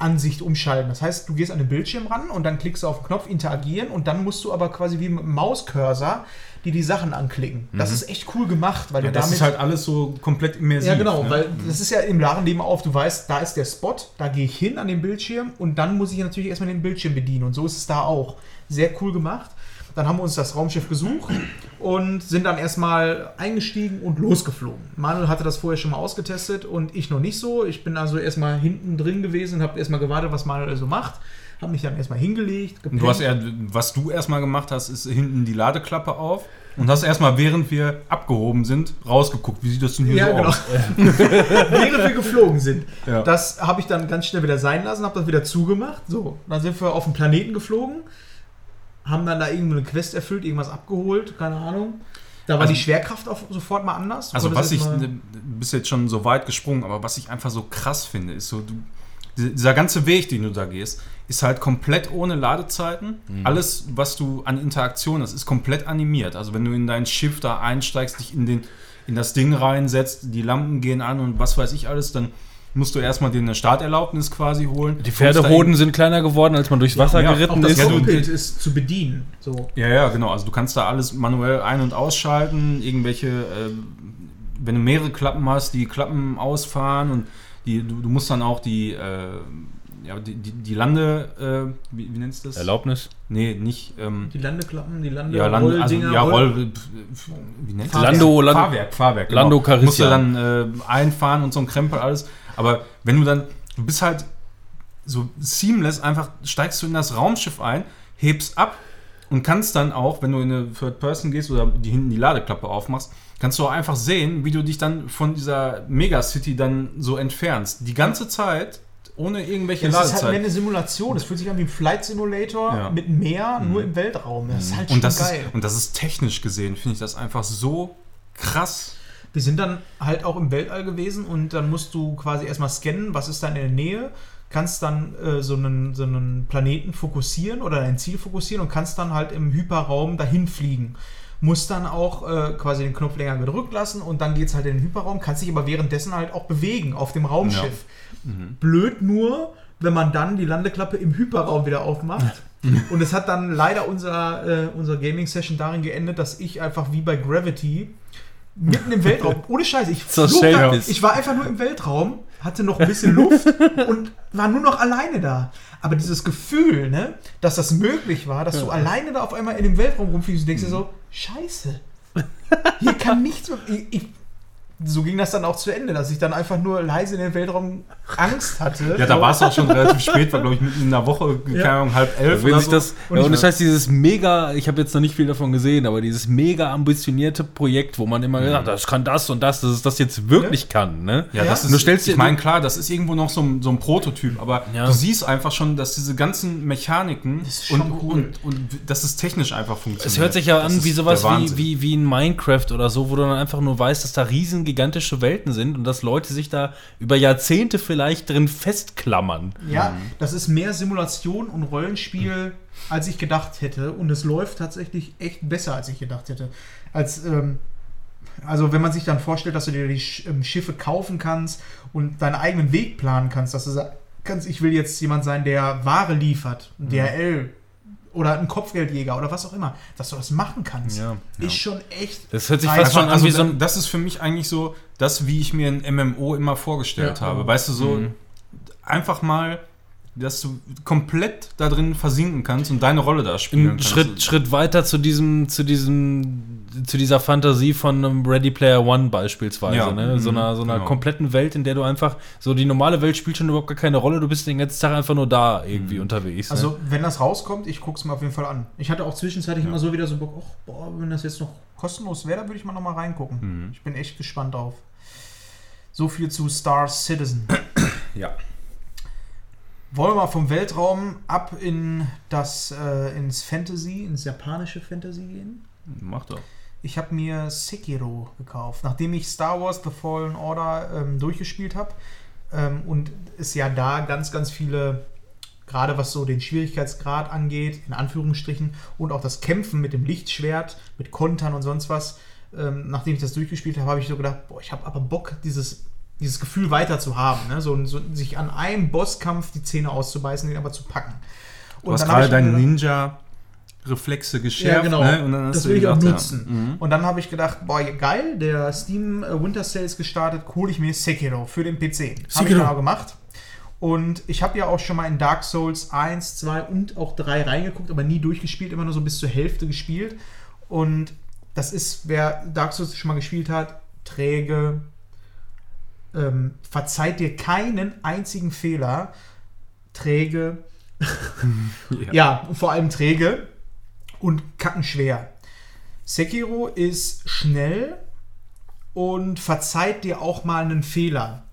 Ansicht umschalten. Das heißt, du gehst an den Bildschirm ran und dann klickst du auf den Knopf interagieren und dann musst du aber quasi wie mit dem Mauscursor die die Sachen anklicken. Das ist echt cool gemacht, weil Mhm. Ja, du das damit ist halt alles so komplett immersiv. ja, genau, ne? weil das ist ja im Ladenleben auf, du weißt, da ist der Spot, da gehe ich hin an den Bildschirm und dann muss ich natürlich erstmal den Bildschirm bedienen und so ist es da auch. Sehr cool gemacht. Dann haben wir uns das Raumschiff gesucht und sind dann erstmal eingestiegen und losgeflogen. Manuel hatte das vorher schon mal ausgetestet und ich noch nicht so. Ich bin also erstmal hinten drin gewesen und habe erstmal gewartet, was Manuel so macht. Habe mich dann erstmal hingelegt. Du hast eher, was du erstmal gemacht hast, ist hinten die Ladeklappe auf und hast erstmal, während wir abgehoben sind, rausgeguckt. Wie sieht das denn hier Ja, so genau. aus? Während wir geflogen sind. Ja. Das habe ich dann ganz schnell wieder sein lassen, habe das wieder zugemacht. So, dann sind wir auf den Planeten geflogen, haben dann da irgendeine Quest erfüllt, irgendwas abgeholt, keine Ahnung. Da war Also- die Schwerkraft auch sofort mal anders. Also was ich, du bist jetzt schon so weit gesprungen, aber was ich einfach so krass finde, ist so, du, dieser- ganze Weg, den du da gehst, ist halt komplett ohne Ladezeiten. Alles, was du an Interaktion hast, ist komplett animiert. Also wenn du in dein Schiff da einsteigst, dich in, den, in das Ding reinsetzt, die Lampen gehen an und was weiß ich alles, dann musst du erstmal dir eine Starterlaubnis quasi holen. Die Pferdehoden sind kleiner geworden, als man durchs Wasser Ja, geritten das ist. Ja, du- Cockpit ist zu bedienen. So. Ja, ja, genau. Also du kannst da alles manuell ein- und ausschalten, irgendwelche, äh, wenn du mehrere Klappen hast, die Klappen ausfahren und die, du, du musst dann auch die, äh, ja, die, die, die Lande, äh, wie, wie nennst du das? Erlaubnis. Nee, nicht, ähm, Die Landeklappen, die Lande ja, Land, also, Rolldinger, ja, Roll- Roll, wie nennt Fahrwerk. Lando, Lando, Fahrwerk, Fahrwerk. genau. Lando Calrissian. Musst du dann äh, einfahren und so ein Krempel alles. Aber wenn du dann, du bist halt so seamless, einfach steigst du in das Raumschiff ein, hebst ab und kannst dann auch, wenn du in eine Third Person gehst oder die hinten die Ladeklappe aufmachst, kannst du auch einfach sehen, wie du dich dann von dieser Megacity dann so entfernst. Die ganze Zeit, ohne irgendwelche Ja, das ist halt Ladezeit. mehr eine Simulation. Das fühlt sich an wie ein Flight Simulator Ja. mit Meer, nur im Weltraum. Das ist halt schon und, das geil. ist, und das ist technisch gesehen, finde ich das einfach so krass. Wir sind dann halt auch im Weltall gewesen und dann musst du quasi erstmal scannen, was ist da in der Nähe, kannst dann äh, so, einen, so einen Planeten fokussieren oder dein Ziel fokussieren und kannst dann halt im Hyperraum dahin fliegen. Musst dann auch äh, quasi den Knopf länger gedrückt lassen und dann geht es halt in den Hyperraum, kannst dich aber währenddessen halt auch bewegen auf dem Raumschiff. Blöd nur, wenn man dann die Landeklappe im Hyperraum wieder aufmacht. Und es hat dann leider unser, äh, unsere Gaming-Session darin geendet, dass ich einfach wie bei Gravity mitten im Weltraum, ohne Scheiße, ich, So flog. da, ich war einfach nur im Weltraum, hatte noch ein bisschen Luft und war nur noch alleine da. Aber dieses Gefühl, ne, dass das möglich war, dass du alleine da auf einmal in dem Weltraum rumfliegst und denkst dir so, Scheiße, hier kann nichts mehr. Ich, ich, so ging das dann auch zu Ende, dass ich dann einfach nur leise in den Weltraum Angst hatte. Ja, da war es auch schon relativ spät, war glaube ich mitten in der Woche, keine Ja. Ahnung, halb elf Wenn oder sich so. das, Und ja, und das heißt, dieses mega, ich habe jetzt noch nicht viel davon gesehen, aber dieses mega ambitionierte Projekt, wo man immer gesagt hat, das kann das und das, dass es das jetzt wirklich kann, ne? Ja, Ja. das ist, Du stellst dir- ich meine, klar, das ist irgendwo noch so ein, so ein Prototyp, aber Ja. du siehst einfach schon, dass diese ganzen Mechaniken und, cool. und, und, dass es technisch einfach funktioniert. Es hört sich ja Das an wie sowas wie, wie, wie in Minecraft oder so, wo du dann einfach nur weißt, dass da riesen gigantische Welten sind und dass Leute sich da über Jahrzehnte vielleicht drin festklammern. Ja, das ist mehr Simulation und Rollenspiel, als ich gedacht hätte. Und es läuft tatsächlich echt besser, als ich gedacht hätte. Als, ähm, also wenn man sich dann vorstellt, dass du dir die Sch ähm, Schiffe kaufen kannst und deinen eigenen Weg planen kannst, dass du sa- kannst, ich will jetzt jemand sein, der Ware liefert, ein DHL oder ein Kopfgeldjäger oder was auch immer, dass du das machen kannst, Ja. ist schon echt. Das hört sich fast schon an also wie so ein. das ist für mich eigentlich so das, wie ich mir ein MMO immer vorgestellt Ja. habe. Weißt du, so Mhm. einfach mal, dass du komplett da drin versinken kannst und deine Rolle da spielen kannst. Schritt, Schritt weiter zu diesem, zu diesem, zu dieser Fantasie von einem Ready Player One beispielsweise, Ja, ne? So mhm, einer, so einer genau. kompletten Welt, in der du einfach, so die normale Welt spielt schon überhaupt gar keine Rolle, du bist den ganzen Tag einfach nur da irgendwie Mhm. unterwegs. Also, ne? wenn das rauskommt, ich gucke es mir auf jeden Fall an. Ich hatte auch zwischenzeitlich immer so wieder so Bock, ach, boah, wenn das jetzt noch kostenlos wäre, dann würde ich mal nochmal reingucken. Mhm. Ich bin echt gespannt drauf. So viel zu Star Citizen. Ja. Wollen wir mal vom Weltraum ab in das, äh, ins Fantasy, ins japanische Fantasy gehen? Mach doch. Ich habe mir Sekiro gekauft, nachdem ich Star Wars The Fallen Order ähm, durchgespielt habe ähm, und es ja da ganz, ganz viele, gerade was so den Schwierigkeitsgrad angeht, in Anführungsstrichen, und auch das Kämpfen mit dem Lichtschwert, mit Kontern und sonst was, ähm, nachdem ich das durchgespielt habe, habe ich so gedacht, boah, ich habe aber Bock, dieses, dieses Gefühl weiter zu haben, ne? so, so, sich an einem Bosskampf die Zähne auszubeißen, den aber zu packen. Du hast gerade deine gedacht- Ninja-Reflexe geschärft. ja, genau. Ne? Und das will ich auch gedacht, ja, nutzen. mhm. Und dann habe ich gedacht, boah, geil, der Steam äh, Winter Sale ist gestartet, hole ich mir Sekiro für den PC. Habe ich auch gemacht. Und ich habe ja auch schon mal in Dark Souls 1, 2 und auch 3 reingeguckt, aber nie durchgespielt, immer nur so bis zur Hälfte gespielt. Und das ist, wer Dark Souls schon mal gespielt hat, träge, ähm, verzeiht dir keinen einzigen Fehler, träge, ja, und vor allem träge und kackenschwer. Sekiro ist schnell und verzeiht dir auch mal einen Fehler.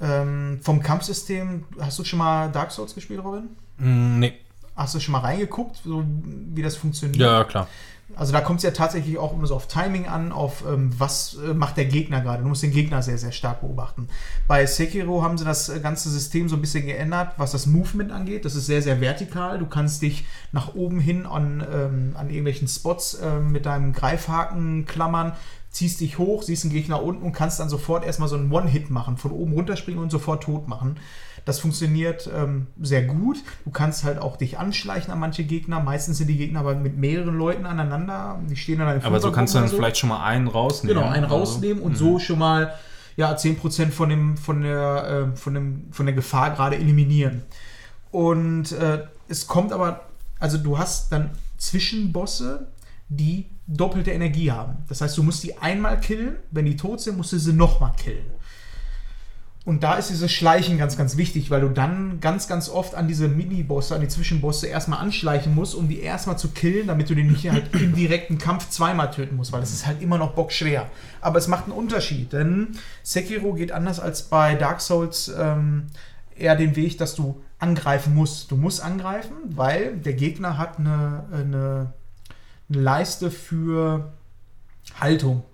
Ähm, vom Kampfsystem, hast du schon mal Dark Souls gespielt, Robin? Mm, nee. Hast du schon mal reingeguckt, so wie das funktioniert? Ja, klar. Also da kommt es ja tatsächlich auch immer so auf Timing an, auf ähm, was äh, macht der Gegner gerade. Du musst den Gegner sehr, sehr stark beobachten. Bei Sekiro haben sie das äh, ganze System so ein bisschen geändert, was das Movement angeht. Das ist sehr, sehr vertikal. Du kannst dich nach oben hin an, ähm, an irgendwelchen Spots ähm, mit deinem Greifhaken klammern, ziehst dich hoch, siehst einen Gegner unten und kannst dann sofort erstmal so einen One-Hit machen, von oben runterspringen und sofort tot machen. Das funktioniert ähm, sehr gut. Du kannst halt auch dich anschleichen an manche Gegner. Meistens sind die Gegner aber mit mehreren Leuten aneinander. Die stehen dann in Aber so kannst du dann oder vielleicht schon mal einen rausnehmen. Genau, einen Also, rausnehmen und so schon mal ja, 10% von, dem, von, der, äh, von, dem, von der Gefahr gerade eliminieren. Und äh, es kommt aber, also du hast dann Zwischenbosse, die doppelte Energie haben. Das heißt, du musst die einmal killen, wenn die tot sind, musst du sie nochmal killen. Und da ist dieses Schleichen ganz, ganz wichtig, weil du dann ganz, ganz oft an diese Mini-Bosse, an die Zwischenbosse erstmal anschleichen musst, um die erstmal zu killen, damit du den nicht halt im direkten Kampf zweimal töten musst, weil das ist halt immer noch bockschwer. Aber es macht einen Unterschied, denn Sekiro geht anders als bei Dark Souls ähm, eher den Weg, dass du angreifen musst. Du musst angreifen, weil der Gegner hat eine, eine, eine Leiste für Haltung.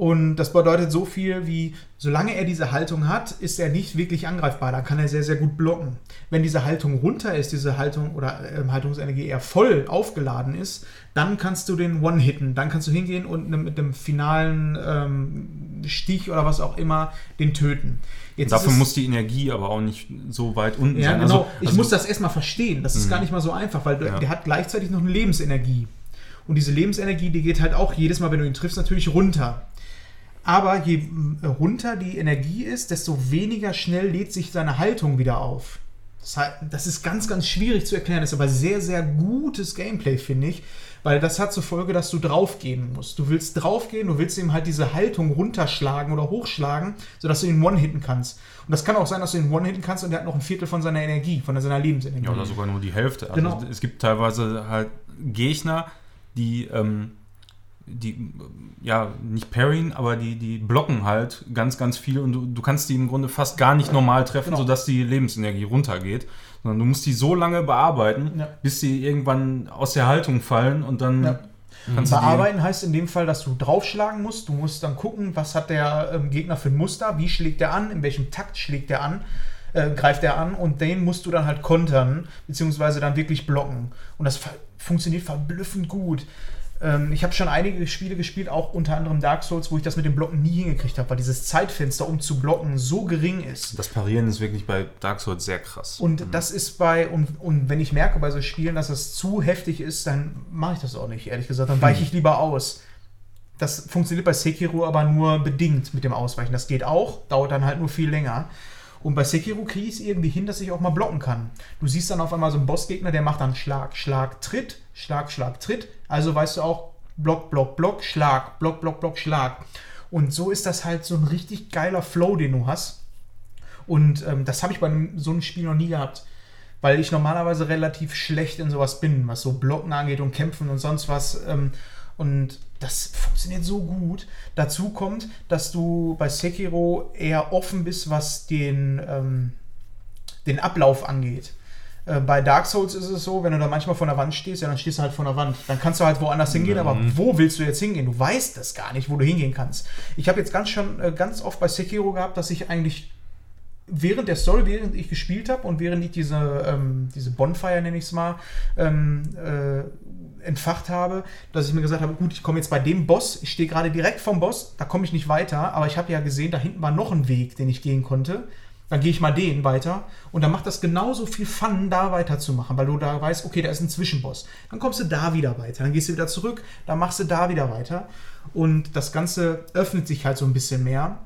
Und das bedeutet so viel wie, solange er diese Haltung hat, ist er nicht wirklich angreifbar. Da kann er sehr, sehr gut blocken. Wenn diese Haltung runter ist, diese Haltung oder äh, Haltungsenergie eher voll aufgeladen ist, dann kannst du den One-Hitten. Dann kannst du hingehen und ne, mit dem finalen ähm, Stich oder was auch immer den töten. Jetzt Dafür muss die Energie aber auch nicht so weit unten ja, sein. Genau. Also, ich also, muss das erstmal verstehen. Das ist mh. gar nicht mal so einfach, weil ja. der hat gleichzeitig noch eine Lebensenergie. Und diese Lebensenergie, die geht halt auch jedes Mal, wenn du ihn triffst, natürlich runter. Aber je äh, runter die Energie ist, desto weniger schnell lädt sich seine Haltung wieder auf. Das ist ganz, ganz schwierig zu erklären, das ist aber sehr, sehr gutes Gameplay, finde ich, weil das hat zur Folge, dass du draufgehen musst. Du willst draufgehen, du willst ihm halt diese Haltung runterschlagen oder hochschlagen, sodass du ihn one-hitten kannst. Und das kann auch sein, dass du ihn one-hitten kannst und er hat noch ein Viertel von seiner Energie, von seiner Lebensenergie. Ja, oder sogar nur die Hälfte. Also genau. es gibt teilweise halt Gegner, die ähm, die, ja, nicht parryen, aber die, die blocken halt ganz, ganz viel und du, du kannst die im Grunde fast gar nicht normal treffen, genau. sodass die Lebensenergie runtergeht. Sondern du musst die so lange bearbeiten, ja. bis sie irgendwann aus der Haltung fallen und dann. Ja. Kannst Bearbeiten heißt in dem Fall, dass du draufschlagen musst. Du musst dann gucken, was hat der ähm, Gegner für ein Muster, wie schlägt er an, in welchem Takt schlägt er an, äh, greift er an und den musst du dann halt kontern, beziehungsweise dann wirklich blocken. Und das funktioniert verblüffend gut. Ähm, ich habe schon einige Spiele gespielt, auch unter anderem Dark Souls, wo ich das mit dem Blocken nie hingekriegt habe, weil dieses Zeitfenster, um zu blocken, so gering ist. Das Parieren ist wirklich bei Dark Souls sehr krass. Und mhm. das ist bei, und, und wenn ich merke bei so Spielen, dass das zu heftig ist, dann mache ich das auch nicht, ehrlich gesagt. Dann weiche ich lieber aus. Das funktioniert bei Sekiro aber nur bedingt mit dem Ausweichen. Das geht auch, dauert dann halt nur viel länger. Und bei Sekiro kriege ich es irgendwie hin, dass ich auch mal blocken kann. Du siehst dann auf einmal so einen Bossgegner, der macht dann Schlag, Schlag, Tritt, Schlag, Schlag, Tritt. Also weißt du auch, Block, Block, Block, Schlag, Block, Block, Block, Schlag. Und so ist das halt so ein richtig geiler Flow, den du hast. Und ähm, das habe ich bei so einem Spiel noch nie gehabt. Weil ich normalerweise relativ schlecht in sowas bin, was so Blocken angeht und Kämpfen und sonst was. Ähm, und das funktioniert so gut. Dazu kommt, dass du bei Sekiro eher offen bist, was den, ähm, den Ablauf angeht. Äh, bei Dark Souls ist es so, wenn du da manchmal vor der Wand stehst, ja, dann stehst du halt vor der Wand. Dann kannst du halt woanders hingehen, mhm. aber wo willst du jetzt hingehen? Du weißt das gar nicht, wo du hingehen kannst. Ich habe jetzt ganz schon äh, ganz oft bei Sekiro gehabt, dass ich eigentlich während der Story, während ich gespielt habe und während ich diese, ähm, diese Bonfire, nenne ich es mal, ähm, äh, entfacht habe, dass ich mir gesagt habe, gut, ich komme jetzt bei dem Boss, ich stehe gerade direkt vom Boss, da komme ich nicht weiter, aber ich habe ja gesehen, da hinten war noch ein Weg, den ich gehen konnte. Dann gehe ich mal den weiter und dann macht das genauso viel Fun, da weiterzumachen, weil du da weißt, okay, da ist ein Zwischenboss. Dann kommst du da wieder weiter, dann gehst du wieder zurück, dann machst du da wieder weiter und das Ganze öffnet sich halt so ein bisschen mehr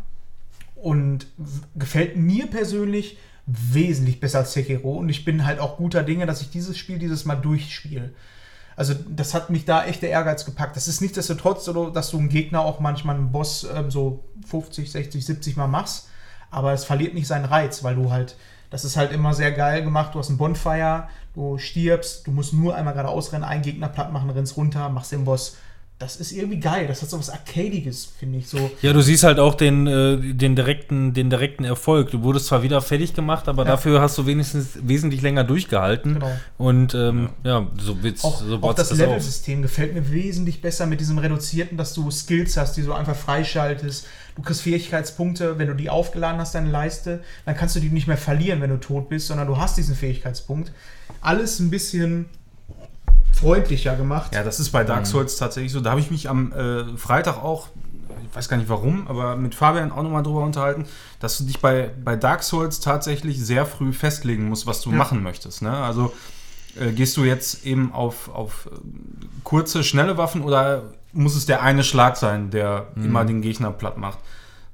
und gefällt mir persönlich wesentlich besser als Sekiro und ich bin halt auch guter Dinge, dass ich dieses Spiel dieses Mal durchspiele. Also das hat mich da echt der Ehrgeiz gepackt. Das ist nichtsdestotrotz dass du einen Gegner auch manchmal einen Boss ähm, so 50, 60, 70 Mal machst, aber es verliert nicht seinen Reiz, weil du halt, das ist halt immer sehr geil gemacht. Du hast einen Bonfire, du stirbst, du musst nur einmal gerade ausrennen, einen Gegner platt machen, rennst runter, machst den Boss das ist irgendwie geil. Das hat so was Arcadiges, finde ich so. Ja, du siehst halt auch den, äh, den, direkten, den direkten Erfolg. Du wurdest zwar wieder fertig gemacht, aber ja. dafür hast du wenigstens wesentlich länger durchgehalten. Genau. Und ähm, ja. ja. so wird's. Auch, so auch das, das Level-System gefällt mir wesentlich besser mit diesem reduzierten, dass du Skills hast, die du einfach freischaltest. Du kriegst Fähigkeitspunkte, wenn du die aufgeladen hast, deine Leiste, dann kannst du die nicht mehr verlieren, wenn du tot bist, sondern du hast diesen Fähigkeitspunkt. Alles ein bisschen freundlicher gemacht. Ja, das ist bei Dark mhm. Souls tatsächlich so. Da habe ich mich am äh, Freitag auch, ich weiß gar nicht warum, aber mit Fabian auch nochmal drüber unterhalten, dass du dich bei, bei Dark Souls tatsächlich sehr früh festlegen musst, was du ja. machen möchtest. Ne? Also äh, gehst du jetzt eben auf, auf äh, kurze, schnelle Waffen oder muss es der eine Schlag sein, der mhm. immer den Gegner platt macht?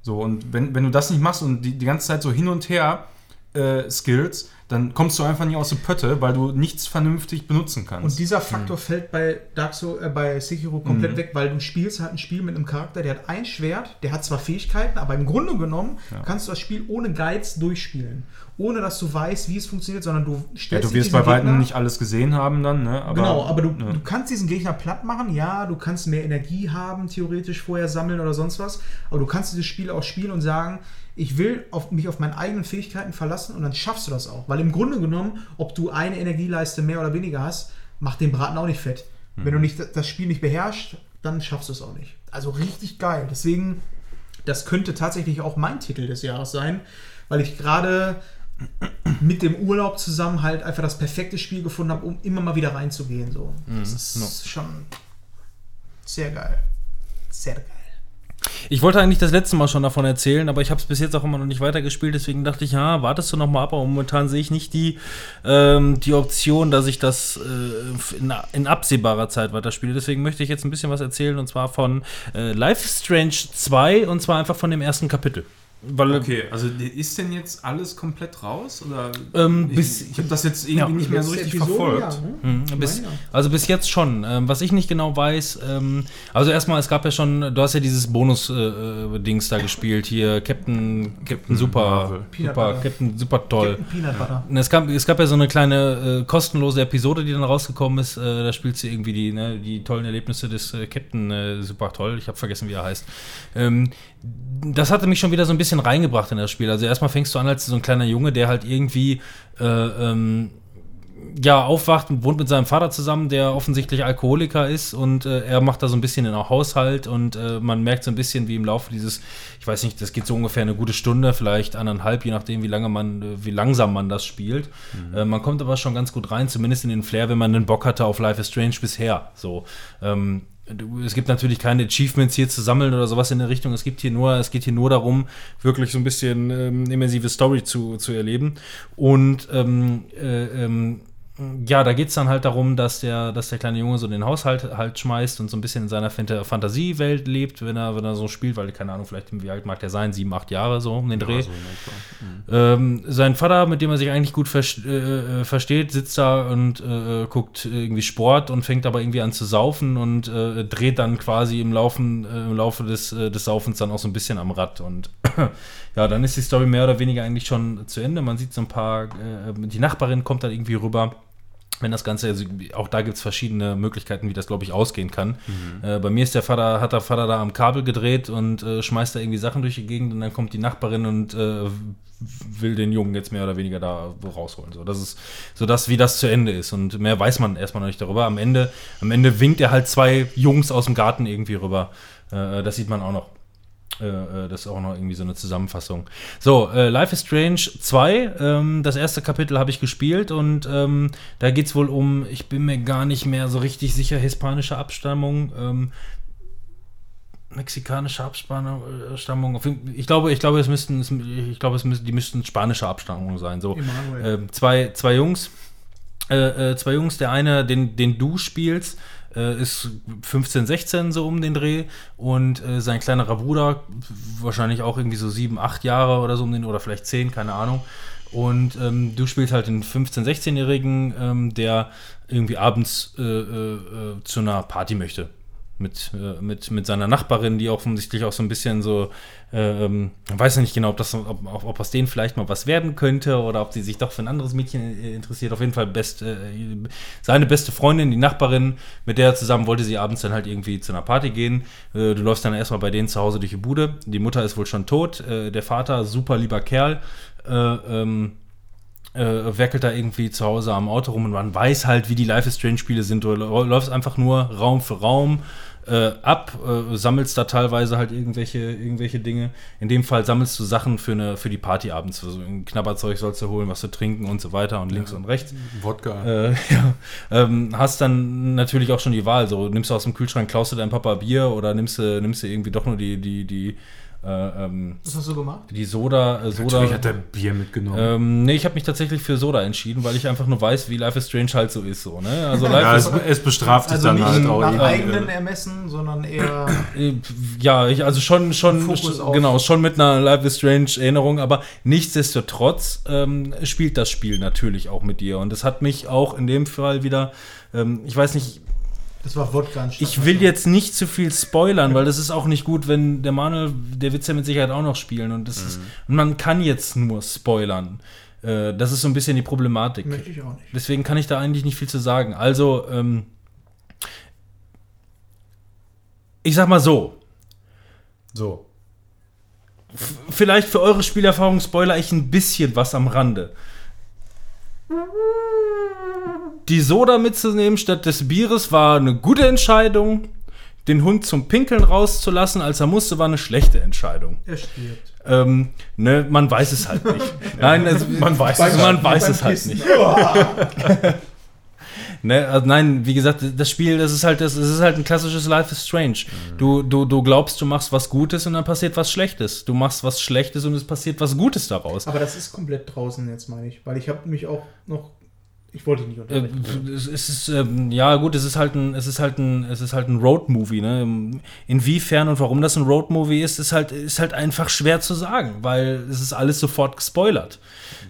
So, und wenn, wenn du das nicht machst und die, die ganze Zeit so hin und her äh, Skills, dann kommst du einfach nicht aus der Pötte, weil du nichts vernünftig benutzen kannst. Und dieser Faktor fällt bei Dark Souls, äh, bei Sekiro komplett weg, weil du spielst halt ein Spiel mit einem Charakter, der hat ein Schwert, der hat zwar Fähigkeiten, aber im Grunde genommen kannst du das Spiel ohne Guides durchspielen. Ohne dass du weißt, wie es funktioniert, sondern du stellst ja, du wirst bei weitem nicht alles gesehen haben dann, ne? Aber, genau, aber du, ja. du kannst diesen Gegner platt machen, ja, du kannst mehr Energie haben, theoretisch vorher sammeln oder sonst was, aber du kannst dieses Spiel auch spielen und sagen, ich will auf, mich auf meine eigenen Fähigkeiten verlassen und dann schaffst du das auch. Weil im Grunde genommen, ob du eine Energieleiste mehr oder weniger hast, macht den Braten auch nicht fett. Wenn du nicht das Spiel nicht beherrschst, dann schaffst du es auch nicht. Also richtig geil. Deswegen, das könnte tatsächlich auch mein Titel des Jahres sein, weil ich gerade mit dem Urlaub zusammen halt einfach das perfekte Spiel gefunden habe, um immer mal wieder reinzugehen. So. Das ist schon sehr geil. Sehr geil. Ich wollte eigentlich das letzte Mal schon davon erzählen, aber ich habe es bis jetzt auch immer noch nicht weitergespielt, deswegen dachte ich, ja, wartest du noch mal ab, aber momentan sehe ich nicht die, ähm, die Option, dass ich das äh, in, in absehbarer Zeit weiterspiele. Deswegen möchte ich jetzt ein bisschen was erzählen und zwar von äh, Life Strange 2 und zwar einfach von dem ersten Kapitel. Weil, Okay, also ist denn jetzt alles komplett raus? Oder Ähm, ich bis- ich habe das jetzt irgendwie Ja. nicht mehr so richtig verfolgt. Mhm, bis, Meine ja. also bis jetzt schon. Ähm, was ich nicht genau weiß, ähm, also erstmal, es gab ja schon, du hast ja dieses Bonus-Dings da gespielt, hier Captain, Captain Super. Peanut Super, Butter. Captain Super toll. Captain Peanut Butter. Und Es gab, es gab ja so eine kleine äh, kostenlose Episode, die dann rausgekommen ist. Äh, da spielt sie irgendwie die, ne, die tollen Erlebnisse des äh, Captain äh, super toll. Ich habe vergessen, wie er heißt. Ähm, das hatte mich schon wieder so ein bisschen reingebracht in das Spiel. Also erstmal fängst du an als so ein kleiner Junge, der halt irgendwie äh, ähm, ja, aufwacht und wohnt mit seinem Vater zusammen, der offensichtlich Alkoholiker ist und äh, er macht da so ein bisschen den Haushalt und äh, man merkt so ein bisschen, wie im Laufe dieses, ich weiß nicht, das geht so ungefähr eine gute Stunde, vielleicht anderthalb, je nachdem, wie lange man, äh, wie langsam man das spielt. Äh, man kommt aber schon ganz gut rein, zumindest in den Flair, wenn man einen Bock hatte auf Life is Strange bisher. So. Ähm, es gibt natürlich keine Achievements hier zu sammeln oder sowas in der Richtung. Es gibt hier nur, es geht hier nur darum, wirklich so ein bisschen ähm, immersive Story zu, zu erleben. Und ähm, äh, ähm, ja, da geht es dann halt darum, dass der, dass der kleine Junge so den Haushalt halt schmeißt und so ein bisschen in seiner Fant Fantasiewelt lebt, wenn er, wenn er so spielt, weil, keine Ahnung, vielleicht wie alt mag der sein, sieben, acht Jahre so um den Dreh. Also, ne, klar. Ähm, sein Vater, mit dem er sich eigentlich gut vers äh, äh, versteht, sitzt da und äh, äh, guckt irgendwie Sport und fängt aber irgendwie an zu saufen und äh, dreht dann quasi im, Laufen, äh, im Laufe des, des Saufens dann auch so ein bisschen am Rad. Und ja, dann ist die Story mehr oder weniger eigentlich schon zu Ende. Man sieht so ein paar, die Nachbarin kommt dann irgendwie rüber. Wenn das Ganze, also auch da gibt es verschiedene Möglichkeiten, wie das, glaube ich, ausgehen kann. Äh, bei mir ist der Vater, hat der Vater da am Kabel gedreht und äh, schmeißt da irgendwie Sachen durch die Gegend und dann kommt die Nachbarin und äh, will den Jungen jetzt mehr oder weniger da rausholen. So, das ist so das, wie das zu Ende ist. Und mehr weiß man erstmal noch nicht darüber. Am Ende, am Ende winkt er halt zwei Jungs aus dem Garten irgendwie rüber. Äh, das sieht man auch noch. Äh, äh, das ist auch noch irgendwie so eine Zusammenfassung. So, äh, Life is Strange 2, ähm, das erste Kapitel habe ich gespielt und ähm, da geht es wohl um, ich bin mir gar nicht mehr so richtig sicher, hispanische Abstammung. Ähm, mexikanische Abstammung, äh, Stammung. Auf jeden- ich glaube, ich glaube, es müssten, ich glaube, es müssten, die müssten spanische Abstammung sein. So, ähm, zwei, zwei Jungs, äh, äh, zwei Jungs, der eine, den, den du spielst, äh, ist 15, 16 so um den Dreh und äh, sein kleinerer Bruder, wahrscheinlich auch irgendwie so 7, 8 Jahre oder so um den, oder vielleicht 10, keine Ahnung. Und ähm, du spielst halt den 15-, 16-Jährigen, ähm, der irgendwie abends äh, äh, äh, zu einer Party möchte. Mit, äh, mit, mit seiner Nachbarin, die offensichtlich auch so ein bisschen so, äh, ähm, weiß ja nicht genau, ob, das, ob, ob, ob aus denen vielleicht mal was werden könnte oder ob sie sich doch für ein anderes Mädchen äh, interessiert. Auf jeden Fall best, äh, seine beste Freundin, die Nachbarin, mit der er zusammen wollte sie abends dann halt irgendwie zu einer Party gehen. Äh, du läufst dann erstmal bei denen zu Hause durch die Bude. Die Mutter ist wohl schon tot. Äh, der Vater, super lieber Kerl. Äh, ähm, äh, werkelt da irgendwie zu Hause am Auto rum und man weiß halt, wie die Life is Strange Spiele sind. Du läufst einfach nur Raum für Raum äh, ab, äh, sammelst da teilweise halt irgendwelche, irgendwelche Dinge. In dem Fall sammelst du Sachen für, eine, für die Party abends. Also ein Knabberzeug sollst du holen, was zu trinken und so weiter und links und rechts. Wodka. Äh, ja, ähm, hast dann natürlich auch schon die Wahl. So, nimmst du aus dem Kühlschrank, klaust du deinem Papa Bier oder nimmst du, nimmst du irgendwie doch nur die, die, die Äh, ähm, Was hast du gemacht? die Soda, äh, Soda. Natürlich hat er Bier mitgenommen. Ähm, nee, ich habe mich tatsächlich für Soda entschieden, weil ich einfach nur weiß, wie Life is Strange halt so ist. So, ne? Also Life ja, is, es, es bestraft dich Also dann nicht halt auch. nach eigenen Ermessen, sondern eher. äh, ja, ich, also schon, schon, genau, schon mit einer Life is Strange Erinnerung, aber nichtsdestotrotz ähm, spielt das Spiel natürlich auch mit dir. Und es hat mich auch in dem Fall wieder, ähm, ich weiß nicht, Das war Wodka anstatt Ich will jetzt nicht zu viel spoilern, weil das ist auch nicht gut, wenn der Manuel, der wird ja mit Sicherheit auch noch spielen und das ist, und man kann jetzt nur spoilern. Äh, das ist so ein bisschen die Problematik. Möchte ich auch nicht. Deswegen kann ich da eigentlich nicht viel zu sagen. Also, ähm, ich sag mal so, So. vielleicht für eure Spielerfahrung spoiler ich ein bisschen was am Rande. Die Soda mitzunehmen statt des Bieres war eine gute Entscheidung. Den Hund zum Pinkeln rauszulassen, als er musste, war eine schlechte Entscheidung. Er stirbt. Ähm, ne, man weiß es halt nicht. Nein, also, man weiß es, man weiß es halt nicht. Ne, also nein, wie gesagt, das Spiel, das ist halt, das, das ist halt ein klassisches Life is Strange. Du, du, du glaubst, du machst was Gutes und dann passiert was Schlechtes. Du machst was Schlechtes und es passiert was Gutes daraus. Aber das ist komplett draußen jetzt, meine ich. Weil ich habe mich auch noch. Ich wollte nicht Äh, unterbrechen. es ist, ähm, ja gut, es ist halt ein, es ist halt ein, es ist halt ein Road-Movie, ne? Inwiefern und warum das ein Road-Movie ist, ist halt, ist halt einfach schwer zu sagen, weil es ist alles sofort gespoilert.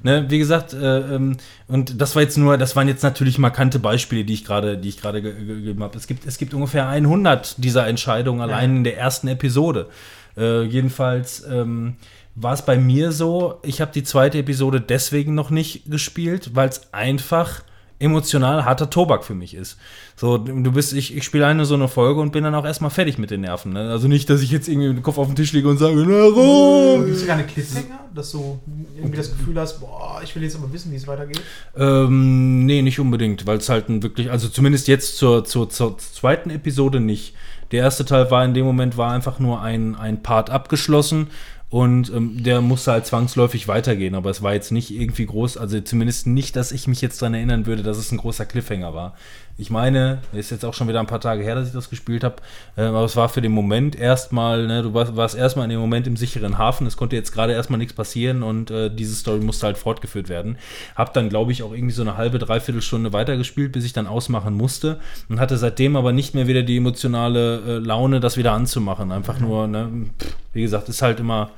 Ne? Wie gesagt, äh, ähm, und das war jetzt nur, das waren jetzt natürlich markante Beispiele, die ich gerade, die ich gerade ge- ge- gegeben habe. Es gibt, es gibt ungefähr 100 dieser Entscheidungen allein in der ersten Episode. Äh, jedenfalls ähm, war es bei mir so, ich habe die zweite Episode deswegen noch nicht gespielt, weil es einfach emotional harter Tobak für mich ist. So, du bist, ich, ich spiele eine so eine Folge und bin dann auch erstmal fertig mit den Nerven. Ne? Also nicht, dass ich jetzt irgendwie mit dem Kopf auf den Tisch liege und sage, warum? Gibt es sogar eine Cliffhanger, dass du irgendwie das Gefühl hast, boah, ich will jetzt aber wissen, wie es weitergeht? Ähm, nee, nicht unbedingt, weil es halt ein wirklich, also zumindest jetzt zur, zur, zur zweiten Episode nicht. Der erste Teil war in dem Moment war einfach nur ein, ein Part abgeschlossen und ähm, der musste halt zwangsläufig weitergehen, aber es war jetzt nicht irgendwie groß, also zumindest nicht, dass ich mich jetzt daran erinnern würde, dass es ein großer Cliffhanger war. Ich meine, ist jetzt auch schon wieder ein paar Tage her, dass ich das gespielt habe, äh, aber es war für den Moment erstmal, ne, du warst, warst erstmal in dem Moment im sicheren Hafen, es konnte jetzt gerade erstmal nichts passieren und äh, diese Story musste halt fortgeführt werden. Hab dann, glaube ich, auch irgendwie so eine halbe, dreiviertel Stunde weitergespielt, bis ich dann ausmachen musste und hatte seitdem aber nicht mehr wieder die emotionale äh, Laune, das wieder anzumachen. Einfach nur, ne, pff, wie gesagt, ist halt immer,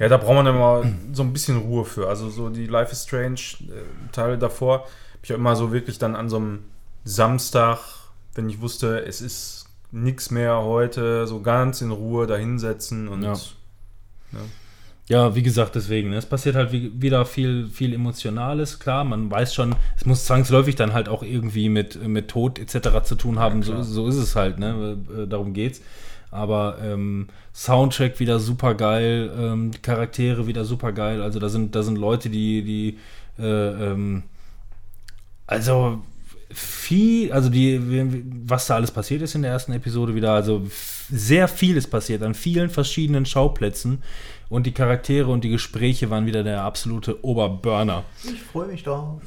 Ja, da braucht man immer so ein bisschen Ruhe für. Also so die Life is Strange äh, Teile davor habe ich auch immer so wirklich dann an so einem Samstag, wenn ich wusste, es ist nichts mehr heute, so ganz in Ruhe da hinsetzen und Ja. ne? Ja, wie gesagt, deswegen. ne, Es passiert halt wie, wieder viel, viel Emotionales. Klar, man weiß schon, es muss zwangsläufig dann halt auch irgendwie mit, mit Tod etc. zu tun haben. so, klar. so ist es halt, ne? Äh, Darum geht's. Aber ähm, Soundtrack wieder super geil, ähm, Charaktere wieder super geil. Also da sind, da sind Leute, die, die äh, ähm, also viel, also die, was da alles passiert ist in der ersten Episode wieder, also sehr viel ist passiert an vielen verschiedenen Schauplätzen und die Charaktere und die Gespräche waren wieder der absolute Oberburner. Ich freue mich drauf.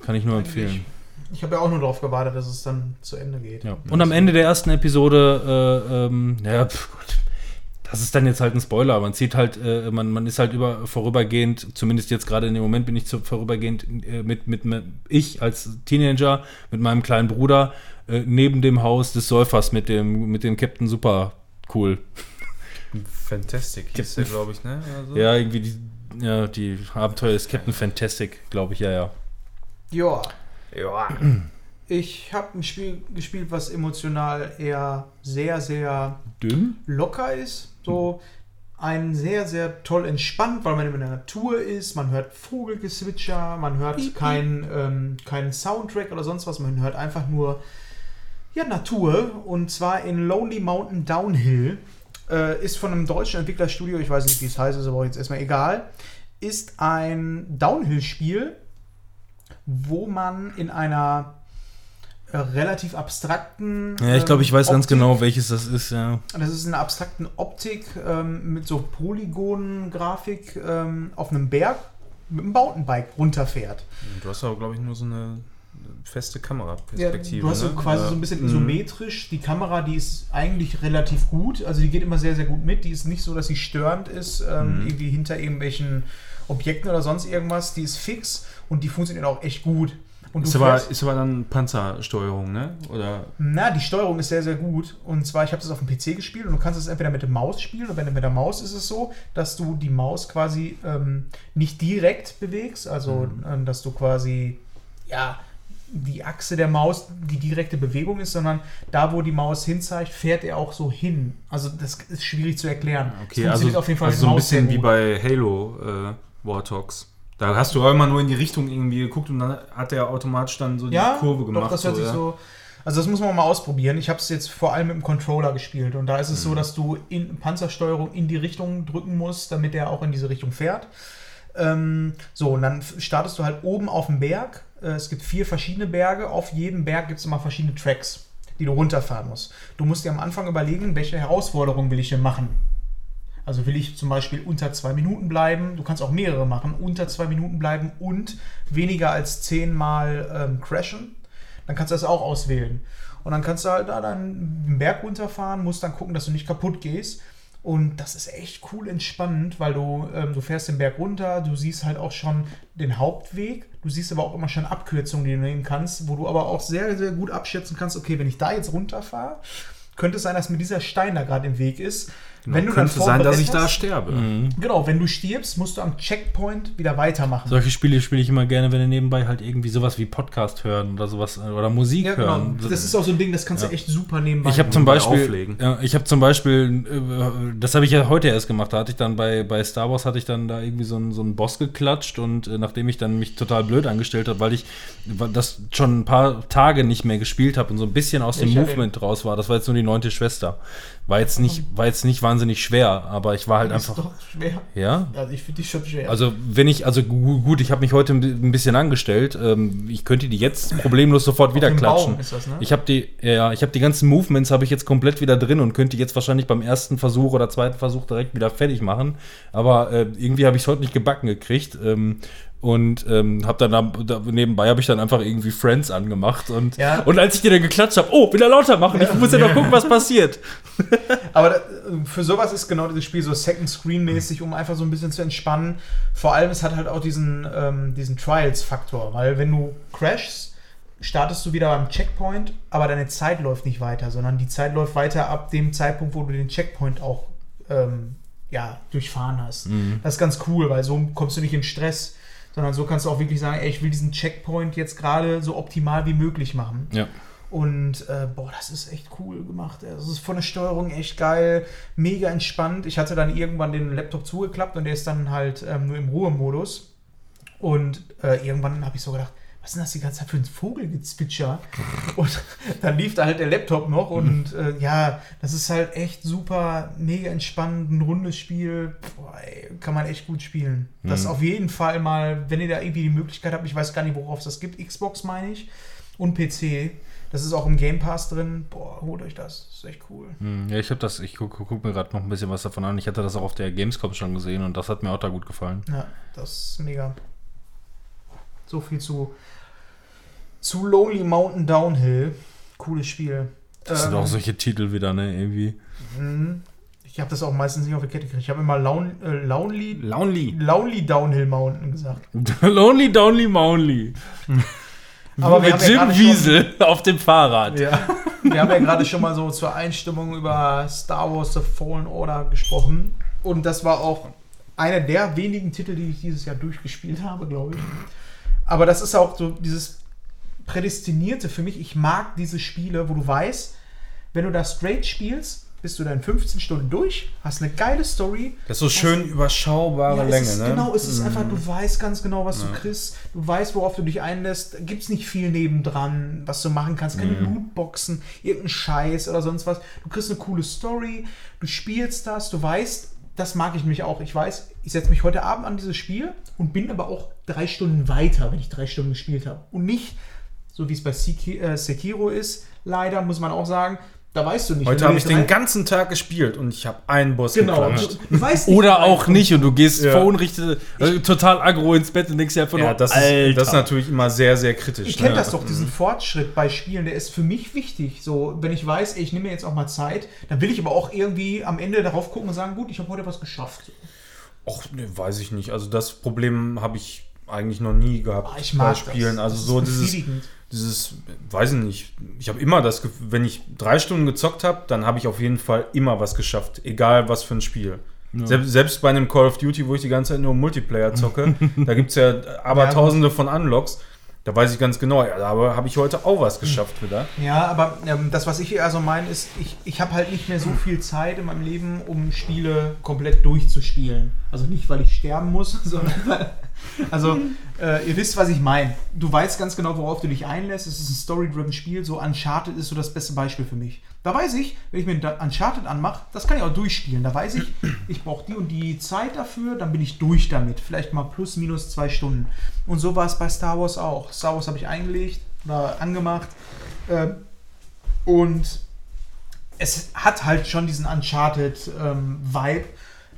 Kann ich nur empfehlen. Ich habe ja auch nur darauf gewartet, dass es dann zu Ende geht. Ja. Und am Ende der ersten Episode, äh, ähm, ja, pf, gut, das ist dann jetzt halt ein Spoiler. Man sieht halt, äh, man, man ist halt über vorübergehend, zumindest jetzt gerade in dem Moment bin ich zu, vorübergehend äh, mit, mit, mit, ich als Teenager mit meinem kleinen Bruder äh, neben dem Haus des Säufers mit dem, mit dem Captain Super cool. Fantastic hieß der, glaube ich, ne? Also, Ja, irgendwie die, ja, die Abenteuer des Captain Fantastic, glaube ich, ja, ja. Ja, ja. ich habe ein Spiel gespielt, was emotional eher sehr, sehr Dünn? locker ist. So ein sehr, sehr toll entspannt, weil man in der Natur ist. Man hört Vogelgezwitscher, man hört keinen ähm, keinen Soundtrack oder sonst was. Man hört einfach nur ja, Natur. Und zwar in Lonely Mountain Downhill. Äh, ist von einem deutschen Entwicklerstudio, ich weiß nicht, wie es heißt, ist aber jetzt erstmal egal. Ist ein Downhill-Spiel, wo man in einer relativ abstrakten. Ja, ich glaube, ich ähm, weiß ganz Optik- genau, welches das ist, ja. das ist eine abstrakten Optik ähm, mit so Polygonen-Grafik ähm, auf einem Berg mit einem Mountainbike runterfährt. Du hast aber, glaube ich, nur so eine feste Ja, Kameraperspektive. du hast so ne? quasi Ja. so ein bisschen Mhm. isometrisch. Die Kamera, die ist eigentlich relativ gut. Also die geht immer sehr, sehr gut mit. Die ist nicht so, dass sie störend ist, ähm, Mhm. irgendwie hinter irgendwelchen Objekten oder sonst irgendwas. Die ist fix und die funktioniert auch echt gut. Und Ist aber, ist aber dann Panzersteuerung, ne? Oder Na, die Steuerung ist sehr, sehr gut. Und zwar, ich habe das auf dem PC gespielt und du kannst es entweder mit der Maus spielen oder wenn du mit der Maus ist es so, dass du die Maus quasi ähm, nicht direkt bewegst, also ähm, dass du quasi, ja, die Achse der Maus die direkte Bewegung ist, sondern da, wo die Maus hinzeigt, fährt er auch so hin. Also das ist schwierig zu erklären. Es Okay, also, funktioniert auf jeden Fall also so ein bisschen wie bei Halo äh, Warthogs. Da hast du auch immer nur in die Richtung irgendwie geguckt und dann hat der automatisch dann so die ja, Kurve gemacht. Doch, das hört sich ja. so. Also das muss man mal ausprobieren. Ich habe es jetzt vor allem mit dem Controller gespielt und da ist es Mhm. so, dass du in Panzersteuerung in die Richtung drücken musst, damit er auch in diese Richtung fährt. Ähm, so, und dann startest du halt oben auf dem Berg. Äh, es gibt vier verschiedene Berge. Auf jedem Berg gibt es immer verschiedene Tracks, die du runterfahren musst. Du musst dir am Anfang überlegen, welche Herausforderung will ich hier machen. Also will ich zum Beispiel unter zwei Minuten bleiben, du kannst auch mehrere machen, unter zwei Minuten bleiben und weniger als zehnmal ähm, crashen. Dann kannst du das auch auswählen. Und dann kannst du halt da dann den Berg runterfahren, musst dann gucken, dass du nicht kaputt gehst. Und das ist echt cool entspannend, weil du, ähm, du fährst den Berg runter, du siehst halt auch schon den Hauptweg, du siehst aber auch immer schon Abkürzungen, die du nehmen kannst, wo du aber auch sehr, sehr gut abschätzen kannst, okay, wenn ich da jetzt runterfahre, könnte es sein, dass mir dieser Stein da gerade im Weg ist. Wenn du dann Könnte sein, dass ich da sterbe. Genau, wenn du stirbst, musst du am Checkpoint wieder weitermachen. Solche Spiele spiele ich immer gerne, wenn du nebenbei halt irgendwie sowas wie Podcast hören oder sowas äh, oder Musik ja, genau. hören. Das ist auch so ein Ding, das kannst Ja. du echt super nebenbei Ich habe zum Beispiel, auflegen. ja, ich habe zum Beispiel, äh, das habe ich ja heute erst gemacht. Da hatte ich dann bei, bei Star Wars hatte ich dann da irgendwie so einen, so einen Boss geklatscht und äh, nachdem ich dann mich total blöd angestellt habe, weil ich das schon ein paar Tage nicht mehr gespielt habe und so ein bisschen aus dem Welcher Movement raus war. Das war jetzt nur die neunte Schwester. War jetzt nicht, war jetzt nicht wahnsinnig schwer, aber ich war halt Das ist einfach, doch schwer. ja. Also ich finde die schon schwer. Also wenn ich, also gu- gut, ich habe mich heute ein bi- ein bisschen angestellt. Ähm, ich könnte die jetzt problemlos sofort wieder klatschen. Ist das, ne? Ich habe die, ja, ich habe die ganzen Movements habe ich jetzt komplett wieder drin und könnte die jetzt wahrscheinlich beim ersten Versuch oder zweiten Versuch direkt wieder fertig machen. Aber äh, irgendwie habe ich es heute nicht gebacken gekriegt. Ähm, und ähm, habe dann da, nebenbei habe ich dann einfach irgendwie Friends angemacht und Ja. und als ich die dann geklatscht habe, oh, wieder lauter machen, ich muss ja noch gucken, was passiert. Aber da, für sowas ist genau dieses Spiel so Second Screen mäßig, um einfach so ein bisschen zu entspannen. Vor allem, es hat halt auch diesen, ähm, diesen Trials-Faktor, weil wenn du crashst, startest du wieder beim Checkpoint, aber deine Zeit läuft nicht weiter, sondern die Zeit läuft weiter ab dem Zeitpunkt, wo du den Checkpoint auch ähm, ja, durchfahren hast. Das ist ganz cool, weil so kommst du nicht in Stress, sondern so kannst du auch wirklich sagen, ey, ich will diesen Checkpoint jetzt gerade so optimal wie möglich machen. Ja. Und äh, boah, das ist echt cool gemacht. Das ist von der Steuerung echt geil, mega entspannt. Ich hatte dann irgendwann den Laptop zugeklappt und der ist dann halt ähm, nur im Ruhemodus. Und äh, irgendwann habe ich so gedacht, was ist denn das die ganze Zeit für ein Vogelgezwitscher? Und dann lief da halt der Laptop noch und äh, ja, das ist halt echt super, mega entspannt, ein rundes Spiel. Boah, ey, kann man echt gut spielen. Das auf jeden Fall mal, wenn ihr da irgendwie die Möglichkeit habt, ich weiß gar nicht, worauf es das gibt, Xbox meine ich und PC. Das ist auch im Game Pass drin. Boah, holt euch das. Das ist echt cool. Hm, Ja, ich habe das, ich gucke guck mir gerade noch ein bisschen was davon an. Ich hatte das auch auf der Gamescom schon gesehen und das hat mir auch da gut gefallen. Ja, das ist mega. So viel zu, zu Lonely Mountain Downhill. Cooles Spiel. Das sind Ähm, auch solche Titel wieder, ne? Irgendwie. mhm. Ich habe das auch meistens nicht auf die Kette gekriegt. Ich habe immer Lon äh, Lonely, Lonely. Lonely Downhill Mountain gesagt. Lonely Downly Mounly. Aber wir Mit ja Jim schon- Wiesel auf dem Fahrrad. Ja. Wir haben ja gerade schon mal so zur Einstimmung über Star Wars The Fallen Order gesprochen. Und das war auch einer der wenigen Titel, die ich dieses Jahr durchgespielt habe, glaube ich. Aber das ist auch so dieses Prädestinierte für mich. Ich mag diese Spiele, wo du weißt, wenn du da straight spielst, bist du dann 15 Stunden durch, hast eine geile Story, Das ist so schön überschaubare ja, Länge, ist, ne? Genau, es ist einfach, du weißt ganz genau, was du kriegst. Du weißt, worauf du dich einlässt. Gibt es nicht viel nebendran, was du machen kannst. Keine Lootboxen, irgendein Scheiß oder sonst was. Du kriegst eine coole Story, du spielst das, du weißt, das mag ich nämlich auch. Ich weiß, ich setze mich heute Abend an dieses Spiel und bin aber auch drei Stunden weiter, wenn ich drei Stunden gespielt habe. Und nicht, so wie es bei äh, Sekiro ist, leider muss man auch sagen, Da weißt du nicht. Heute habe ich den ganzen Tag gespielt und ich habe einen Boss Genau. Geklatscht. du Oder auch nicht und du gehst Ja. verunrichtet, äh, total aggro ins Bett und denkst dir einfach Ja, nur, das ist, das ist natürlich immer sehr, sehr kritisch. Ich kenne ne? das doch, diesen Fortschritt bei Spielen, der ist für mich wichtig. So, wenn ich weiß, ey, ich nehme mir jetzt auch mal Zeit, dann will ich aber auch irgendwie am Ende darauf gucken und sagen, gut, ich habe heute was geschafft. Och, ne, weiß ich nicht. Also das Problem habe ich eigentlich noch nie gehabt Ah, ich mag bei Spielen. das. Also Das so ist dieses. Dieses, weiß ich nicht. Ich habe immer das Gefühl, wenn ich drei Stunden gezockt habe, dann habe ich auf jeden Fall immer was geschafft. Egal was für ein Spiel. Selbst, selbst bei einem Call of Duty, wo ich die ganze Zeit nur Multiplayer zocke, da gibt es ja aber Ja, tausende von Unlocks. Da weiß ich ganz genau, ja, da habe hab ich heute auch was geschafft wieder. Ja, aber ähm, das, was ich also meine, ist, ich, ich habe halt nicht mehr so viel Zeit in meinem Leben, um Spiele komplett durchzuspielen. Also nicht, weil ich sterben muss, sondern weil. Also, äh, ihr wisst, was ich meine. Du weißt ganz genau, worauf du dich einlässt. Es ist ein story-driven Spiel. So Uncharted ist so das beste Beispiel für mich. Da weiß ich, wenn ich mir Uncharted anmache, das kann ich auch durchspielen. Da weiß ich, ich brauche die und die Zeit dafür, dann bin ich durch damit. Vielleicht mal plus, minus zwei Stunden. Und so war es bei Star Wars auch. Star Wars habe ich eingelegt oder angemacht. Äh, und es hat halt schon diesen Uncharted-Vibe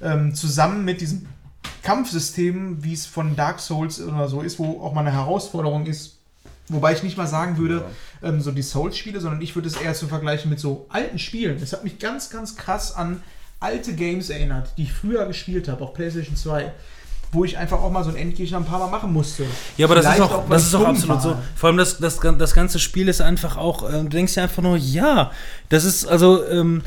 ähm, zusammen mit diesem Kampfsystem, wie es von Dark Souls oder so ist, wo auch mal eine Herausforderung ist. Wobei ich nicht mal sagen würde, ähm, so die Souls-Spiele, sondern ich würde es eher zu vergleichen mit so alten Spielen. Es hat mich ganz, ganz krass an alte Games erinnert, die ich früher gespielt habe, auf PlayStation 2. Wo ich einfach auch mal so ein Endgegner ein paar Mal machen musste. Ja, aber das ist Vielleicht auch, weil das ist auch absolut war. so. Vor allem das, das, das ganze Spiel ist einfach auch, äh, du denkst dir einfach nur, ja, das ist also, ähm,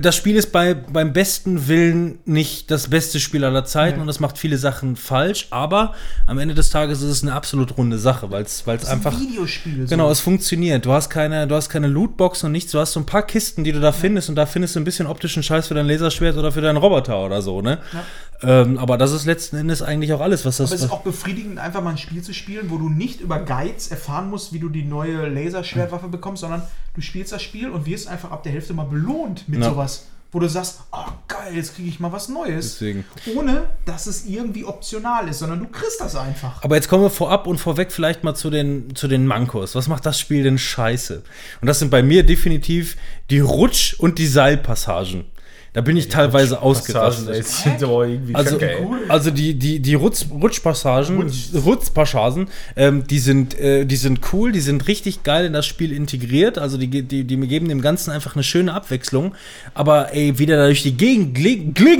das Spiel ist bei, beim besten Willen nicht das beste Spiel aller Zeiten Nee. und es macht viele Sachen falsch, aber am Ende des Tages ist es eine absolut runde Sache, weil es Das ist einfach. ein Videospiel. Genau, so. es funktioniert. Du hast keine, du hast keine Lootbox und nichts. Du hast so ein paar Kisten, die du da findest und da findest du ein bisschen optischen Scheiß für dein Laserschwert oder für deinen Roboter oder so, ne? Ähm, aber das ist letzten Endes eigentlich auch alles, was das. Aber es ist auch befriedigend, einfach mal ein Spiel zu spielen, wo du nicht über Guides erfahren musst, wie du die neue Laserschwertwaffe bekommst, sondern du spielst das Spiel und wirst einfach ab der Hälfte mal belohnt mit Ja. sowas. Wo du sagst, oh geil, jetzt kriege ich mal was Neues. Deswegen. Ohne, dass es irgendwie optional ist, sondern du kriegst das einfach. Aber jetzt kommen wir vorab und vorweg vielleicht mal zu den, zu den Mankos. Was macht das Spiel denn scheiße? Und das sind bei mir definitiv die Rutsch- und die Seilpassagen. Da bin ich teilweise ey, ausgerastet. sind aber irgendwie Also, kacke, also die, die, die Rutsch, Rutschpassagen, Rutschpassagen, ähm, die, sind, äh, die sind cool, die sind richtig geil in das Spiel integriert. Also die, die, die geben dem Ganzen einfach eine schöne Abwechslung. Aber ey, wie der da durch die Gegend,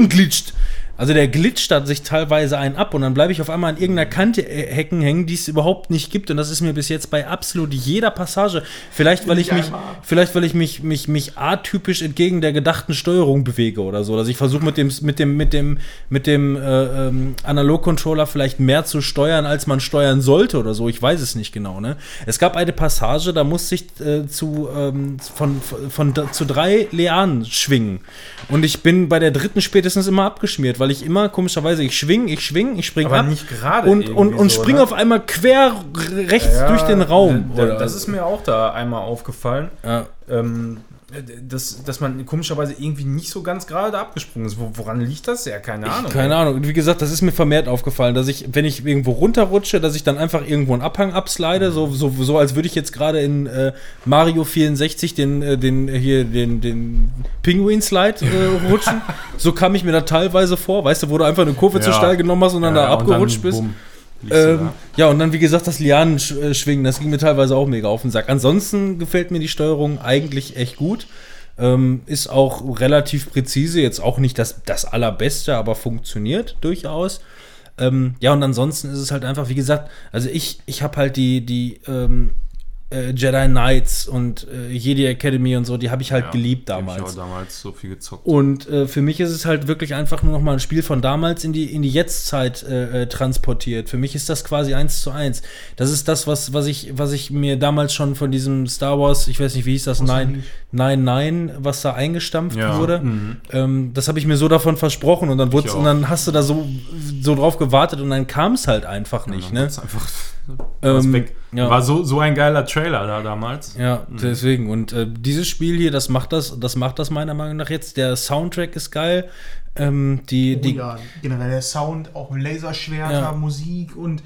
glitscht. Also der glitscht da sich teilweise einen ab und dann bleibe ich auf einmal an irgendeiner Kante äh, Hecken hängen, die es überhaupt nicht gibt. Und das ist mir bis jetzt bei absolut jeder Passage. Vielleicht, weil ich mich, vielleicht, weil ich mich, mich, mich atypisch entgegen der gedachten Steuerung bewege oder so. Dass ich versuche mit dem, mit dem, mit dem, mit dem äh, ähm, Analog-Controller vielleicht mehr zu steuern, als man steuern sollte oder so. Ich weiß es nicht genau. Ne? Es gab eine Passage, da musste ich äh, zu, ähm, von, von, von, zu drei Lianen schwingen. Und ich bin bei der dritten spätestens immer abgeschmiert, weil ich immer komischerweise, ich schwing, ich schwing, ich spring Aber ab. nicht gerade und, und, und so, ne? auf einmal quer rechts Ja, durch den Raum. da- Oder- Das ist mir auch da einmal aufgefallen. ja. Ähm, dass, dass man komischerweise irgendwie nicht so ganz gerade abgesprungen ist. Wo, woran liegt das? Ja, keine Ahnung. Keine Ahnung. Und Wie gesagt, das ist mir vermehrt aufgefallen, dass ich, wenn ich irgendwo runterrutsche, dass ich dann einfach irgendwo einen Abhang abslide, so, so, so als würde ich jetzt gerade in äh, Mario 64 den, äh, den, äh, hier, den, den Pinguin-Slide äh, rutschen. so kam ich mir da teilweise vor, weißt du, wo du einfach eine Kurve zu Ja. steil genommen hast und dann da Ja, und abgerutscht dann, bist. bumm, Ähm, ja, und dann, wie gesagt, das Lianen-Schwingen, das ging mir teilweise auch mega auf den Sack. Ansonsten gefällt mir die Steuerung eigentlich echt gut. Ähm, ist auch relativ präzise, jetzt auch nicht das, das allerbeste, aber funktioniert durchaus. Ähm, ja, und ansonsten ist es halt einfach, wie gesagt, also ich, ich habe halt die, die ähm, äh, Jedi Knights und äh, Jedi Academy und so, die habe ich halt Ja, geliebt hab Ich damals. auch damals so viel gezockt. Und äh, für mich ist es halt wirklich einfach nur noch mal ein Spiel von damals in die, in die Jetztzeit äh, äh, transportiert. Für mich ist das quasi eins zu eins. Das ist das, was, was, ich, was ich mir damals schon von diesem Star Wars, ich weiß nicht, wie hieß das, Nein. Nein, Nein, was da eingestampft Ja, wurde. mhm. Ähm, das habe ich mir so davon versprochen und dann, und dann hast du da so, so drauf gewartet und dann kam es halt einfach Ja, nicht. dann ne? einfach Ähm, weg. ja. War so, so ein geiler Trailer da damals. Ja, deswegen. Und äh, dieses Spiel hier, das macht das, das macht das meiner Meinung nach jetzt. Der Soundtrack ist geil. Ähm, die, Oh die, ja, generell der Sound, auch Laserschwerter, Ja. Musik und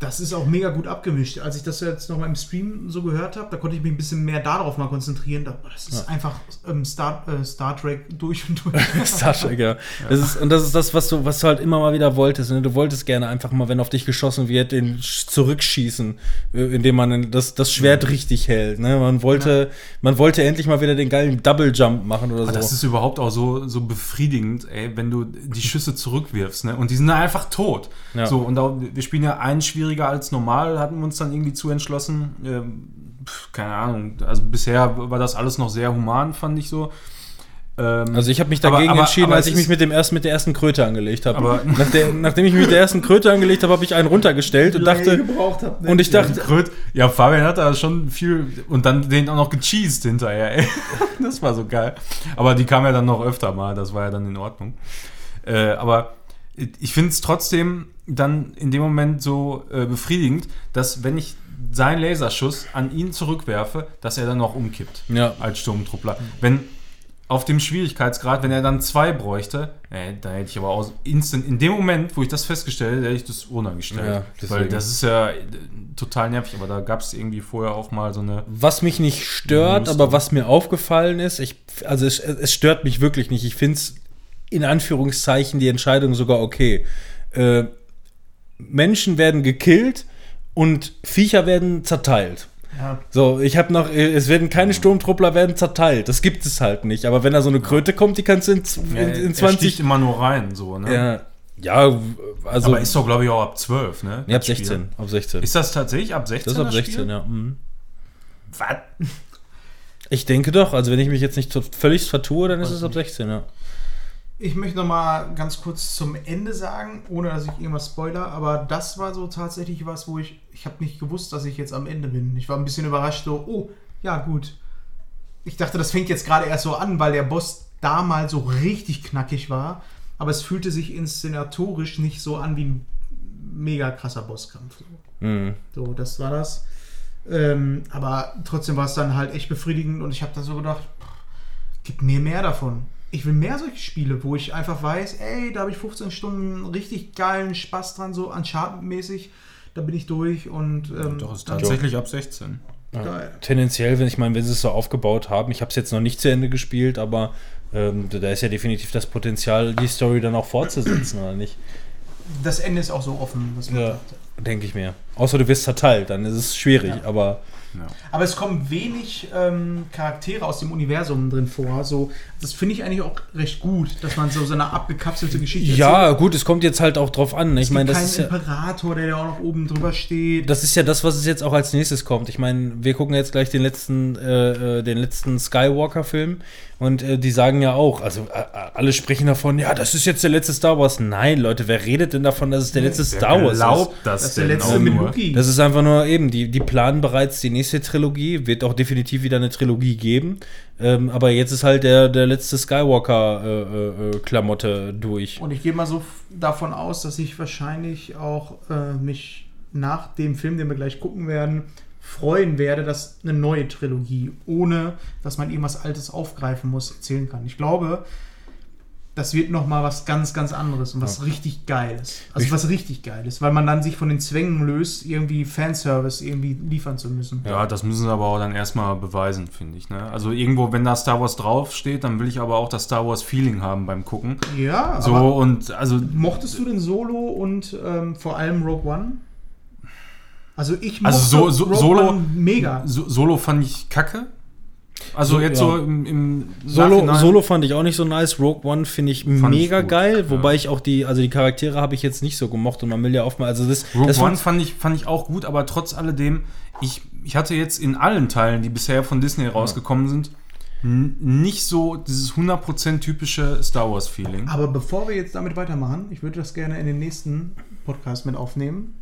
Das ist auch mega gut abgemischt. Als ich das jetzt nochmal im Stream so gehört habe, da konnte ich mich ein bisschen mehr darauf mal konzentrieren. Da- Das ist einfach ähm, Star, äh, Star Trek durch und durch. Star Trek, ja. Das ist, und das ist das, was du, was du halt immer mal wieder wolltest. Ne? Du wolltest gerne einfach mal, wenn auf dich geschossen wird, den sch- zurückschießen, äh, indem man das, das Schwert richtig hält. Ne? Man, wollte, man wollte endlich mal wieder den geilen Double Jump machen oder Aber so. das ist überhaupt auch so, so befriedigend, ey, wenn du die Schüsse zurückwirfst, ne? Und die sind einfach tot. Ja. So, und auch, wir spielen ja einen schwieriger als normal, hatten wir uns dann irgendwie zu entschlossen. Ähm, keine Ahnung. Also bisher war das alles noch sehr human, fand ich so. Ähm, Also ich habe mich Aber- dagegen aber- entschieden, aber als ich mich mit dem ersten mit der ersten Kröte angelegt habe. Aber- Nach der, nachdem ich mich mit der ersten Kröte angelegt habe, habe ich einen runtergestellt und dachte gebraucht hab, ne? und ich dachte, Kröt, ja, Fabian hat da schon viel und dann den auch noch gecheased hinterher, ey. Das war so geil. Aber die kam ja dann noch öfter mal, das war ja dann in Ordnung. Äh, aber ich finde es trotzdem dann in dem Moment so äh, befriedigend, dass wenn ich seinen Laserschuss an ihn zurückwerfe, dass er dann noch umkippt Ja. als Sturmtruppler. Wenn auf dem Schwierigkeitsgrad, wenn er dann zwei bräuchte, äh, da hätte ich aber aus instant, in dem Moment, wo ich das festgestellt hätte, hätte ich das runtergestellt. Ja, Weil das ist ja äh, total nervig, aber da gab es irgendwie vorher auch mal so eine. Was mich nicht stört, aber was mir aufgefallen ist, ich, also es, es stört mich wirklich nicht. Ich finde es in Anführungszeichen die Entscheidung sogar okay. Äh, Menschen werden gekillt und Viecher werden zerteilt. Ja. So, ich habe noch, äh, es werden keine Sturmtruppler werden zerteilt. Das gibt es halt nicht. Aber wenn da so eine Kröte kommt, die kannst du in, in, Er- in er 20. sticht immer nur rein, so, ne? Ja, ja, also. aber ist doch, glaube ich, auch ab 12, ne? nee, ab das Spiel. 16. Ab 16. Ist das tatsächlich ab 16? das ist ab Spiel? 16, ja. Mhm. Was? Ich denke doch. Also, wenn ich mich jetzt nicht völlig vertue, dann ist es ab 16, ja. Ich möchte noch mal ganz kurz zum Ende sagen, ohne dass ich irgendwas spoiler, aber das war so tatsächlich was, wo ich, ich habe nicht gewusst, dass ich jetzt am Ende bin. Ich war ein bisschen überrascht, so, oh, ja gut. Ich dachte, das fängt jetzt gerade erst so an, weil der Boss damals so richtig knackig war, aber es fühlte sich inszenatorisch nicht so an wie ein mega krasser Bosskampf. So. Mhm. So, das war das. Ähm, aber trotzdem war es dann halt echt befriedigend und ich habe da so gedacht, pff, gib mir mehr davon. Ich will mehr solche Spiele, wo ich einfach weiß, ey, da habe ich 15 Stunden richtig geilen Spaß dran, so Uncharted-mäßig. Da bin ich durch und ähm, Doch, ist tatsächlich ab 16. geil. Tendenziell, wenn ich meine, wenn sie es so aufgebaut haben, ich habe es jetzt noch nicht zu Ende gespielt, aber ähm, da ist ja definitiv das Potenzial, die Story dann auch fortzusetzen, oder nicht? Das Ende ist auch so offen, was man Ja. Denke ich mir. Außer du wirst zerteilt, dann ist es schwierig, Ja. aber Ja. Aber es kommen wenig ähm, Charaktere aus dem Universum drin vor. So, das finde ich eigentlich auch recht gut, dass man so, so eine abgekapselte Geschichte ja, gut, es kommt jetzt halt auch drauf an. Ich meine, das keinen ist ja. Imperator, der da auch noch oben drüber steht. Das ist ja das, was es jetzt auch als nächstes kommt. Ich meine, wir gucken jetzt gleich den letzten, äh, äh, den letzten Skywalker-Film und äh, die sagen ja auch, also äh, alle sprechen davon, ja, das ist jetzt der letzte Star Wars. Nein, Leute, wer redet denn davon, dass es der letzte Star Wars ist? glaubt das, das ist der letzte mit? Luki. Das ist einfach nur eben, die, die planen bereits die nächste Trilogie, wird auch definitiv wieder eine Trilogie geben. Ähm, aber jetzt ist halt der, der letzte Skywalker-Klamotte durch. Und ich gehe mal so davon aus, dass ich wahrscheinlich auch äh, mich nach dem Film, den wir gleich gucken werden, freuen werde, dass eine neue Trilogie, ohne dass man irgendwas Altes aufgreifen muss, erzählen kann. Ich glaube, das wird noch mal was ganz, ganz anderes und was richtig Geiles. Also Ich- was richtig Geiles, weil man dann sich von den Zwängen löst, irgendwie Fanservice irgendwie liefern zu müssen. Ja, das müssen sie aber auch dann erstmal beweisen, finde ich. Ne? Also irgendwo, wenn da Star Wars draufsteht, dann will ich aber auch das Star Wars Feeling haben beim Gucken. Ja, So aber und also mochtest du den Solo und ähm, vor allem Rogue One? Also ich Also so- so- Rogue Solo- One mega. so, Solo fand ich kacke. Also So, jetzt ja. so im, im Solo, Solo fand ich auch nicht so nice. Rogue One finde ich Fand ich mega gut, geil, ja. wobei ich auch die, also die Charaktere habe ich jetzt nicht so gemocht und man will ja oft mal, also das, Rogue das One fand- ich, fand ich auch gut, aber trotz alledem, ich, ich hatte jetzt in allen Teilen, die bisher von Disney rausgekommen sind, n- nicht so dieses 100% typische Star Wars-Feeling. Aber bevor wir jetzt damit weitermachen, ich würde das gerne in den nächsten Podcast mit aufnehmen,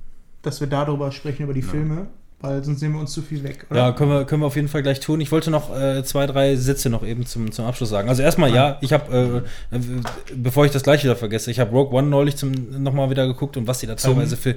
dass wir darüber sprechen, über die Filme, weil sonst nehmen wir uns zu viel weg. Ja, können wir, können wir auf jeden Fall gleich tun. Ich wollte noch äh, zwei, drei Sätze noch eben zum, zum Abschluss sagen. Also erstmal, ja, ich habe, äh, äh, bevor ich das gleich wieder vergesse, ich habe Rogue One neulich zum nochmal wieder geguckt und was die da teilweise für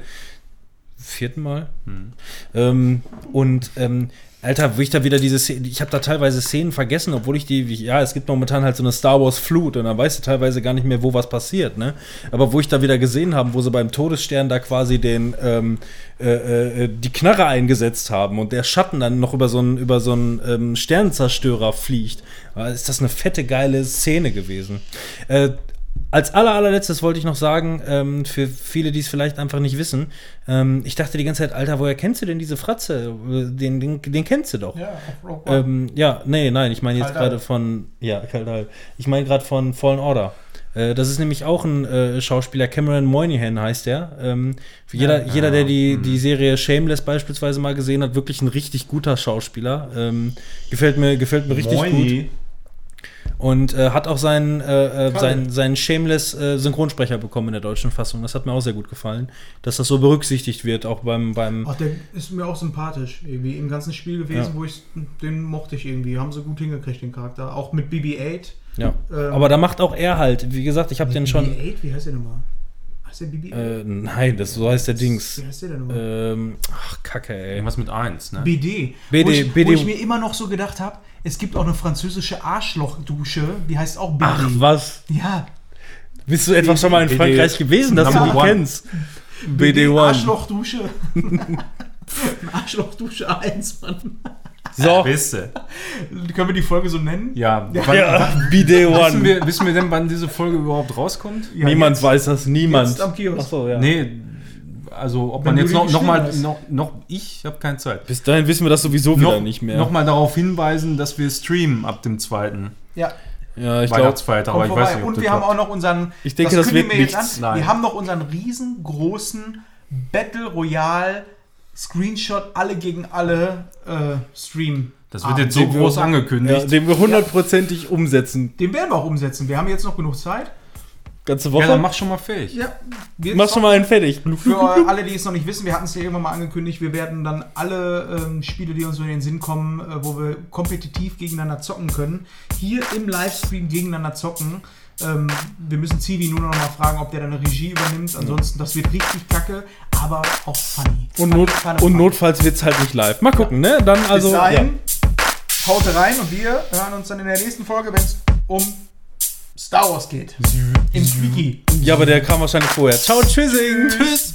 vierten Mal Hm. ähm, und ähm, Alter, wo ich da wieder diese Szene, ich habe da teilweise Szenen vergessen, obwohl ich die, ja, es gibt momentan halt so eine Star Wars Flut und dann weißt du teilweise gar nicht mehr, wo was passiert, ne? Aber wo ich da wieder gesehen habe, wo sie beim Todesstern da quasi den, ähm, äh, äh, die Knarre eingesetzt haben und der Schatten dann noch über so einen, über so einen ähm, Sternenzerstörer fliegt, äh, ist das eine fette, geile Szene gewesen. Äh, als aller, allerletztes wollte ich noch sagen, ähm, für viele, die es vielleicht einfach nicht wissen, ähm, ich dachte die ganze Zeit, Alter, woher kennst du denn diese Fratze? Den, den, den kennst du doch. Ja, auf Rogue One. Ähm, ja, nee, nein, ich meine jetzt gerade von, ja, Kaldal. Ich meine gerade von Fallen Order. Äh, das ist nämlich auch ein äh, Schauspieler, Cameron Moynihan heißt der. Ähm, für jeder, Ja, jeder, der ja, die, hm. die Serie Shameless beispielsweise mal gesehen hat, wirklich ein richtig guter Schauspieler. Ähm, gefällt mir, gefällt mir richtig gut. Und äh, hat auch seinen, äh, äh, seinen, seinen Shameless äh, Synchronsprecher bekommen in der deutschen Fassung. Das hat mir auch sehr gut gefallen, dass das so berücksichtigt wird, auch beim, beim Ach, der ist mir auch sympathisch. Irgendwie im ganzen Spiel gewesen, Ja. wo ich den mochte ich irgendwie. Haben sie gut hingekriegt, den Charakter. Auch mit BB-8. ja. Ähm, Aber da macht auch er halt, wie gesagt, ich habe den schon. BB-8? Wie heißt der nochmal? Heißt der BB-8? Äh, nein, das so heißt der Dings. Wie heißt der denn nochmal? Ähm, ach, Kacke, ey. Irgendwas mit 1, ne? BD. BD, wo, ich, BD. wo ich mir immer noch so gedacht habe, es gibt auch eine französische Arschlochdusche, die heißt auch BD. Ach, was? Ja. Bist du etwa schon mal in BD. Frankreich gewesen, dass du Number die one. kennst? BD1. Arschlochdusche. Arschlochdusche 1, Mann. So. Beste. Können wir die Folge so nennen? Ja, Ja. wann, Ja, wissen, BD1. wir, wissen wir denn, wann diese Folge überhaupt rauskommt? Ja, Niemand jetzt. weiß das, niemand. Jetzt am Kiosk. Ach so, ja. Nee, also ob Wenn man jetzt noch, noch mal, hast. noch, noch ich habe keine Zeit. Bis dahin wissen wir das sowieso wieder Noch, nicht mehr. noch mal darauf hinweisen, dass wir streamen ab dem zweiten Ja. ja, ich glaube. Aber ich weiß nicht, ob Und das wir haben auch noch unseren. Ich denke, das kündigen wird wir jetzt nichts. an. Nein. Wir haben noch unseren riesengroßen Battle Royale Screenshot alle gegen alle äh, Stream. Das wird jetzt so Den wir- groß Ja, angekündigt. den wir hundertprozentig umsetzen. Den werden wir auch umsetzen. Wir haben jetzt noch genug Zeit. Ganze Ja, Woche. dann mach schon mal fähig. Ja. Wir Mach schon mal einen fertig. Für alle, die es noch nicht wissen, wir hatten es ja irgendwann mal angekündigt, wir werden dann alle ähm, Spiele, die uns so in den Sinn kommen, äh, wo wir kompetitiv gegeneinander zocken können, hier im Livestream gegeneinander zocken. Ähm, wir müssen Zivi nur noch mal fragen, ob der dann eine Regie übernimmt. Ansonsten, das wird richtig kacke, aber auch funny. Und, Funny, Not, funny, und funny. notfalls wird es halt nicht live. Mal gucken, ne? Dann also. Bis ja. dahin, haut rein und wir hören uns dann in der nächsten Folge, wenn es um Star Wars geht. Im Squeaky. ja, aber der kam wahrscheinlich vorher. Ciao, tschüssing. Tschüss.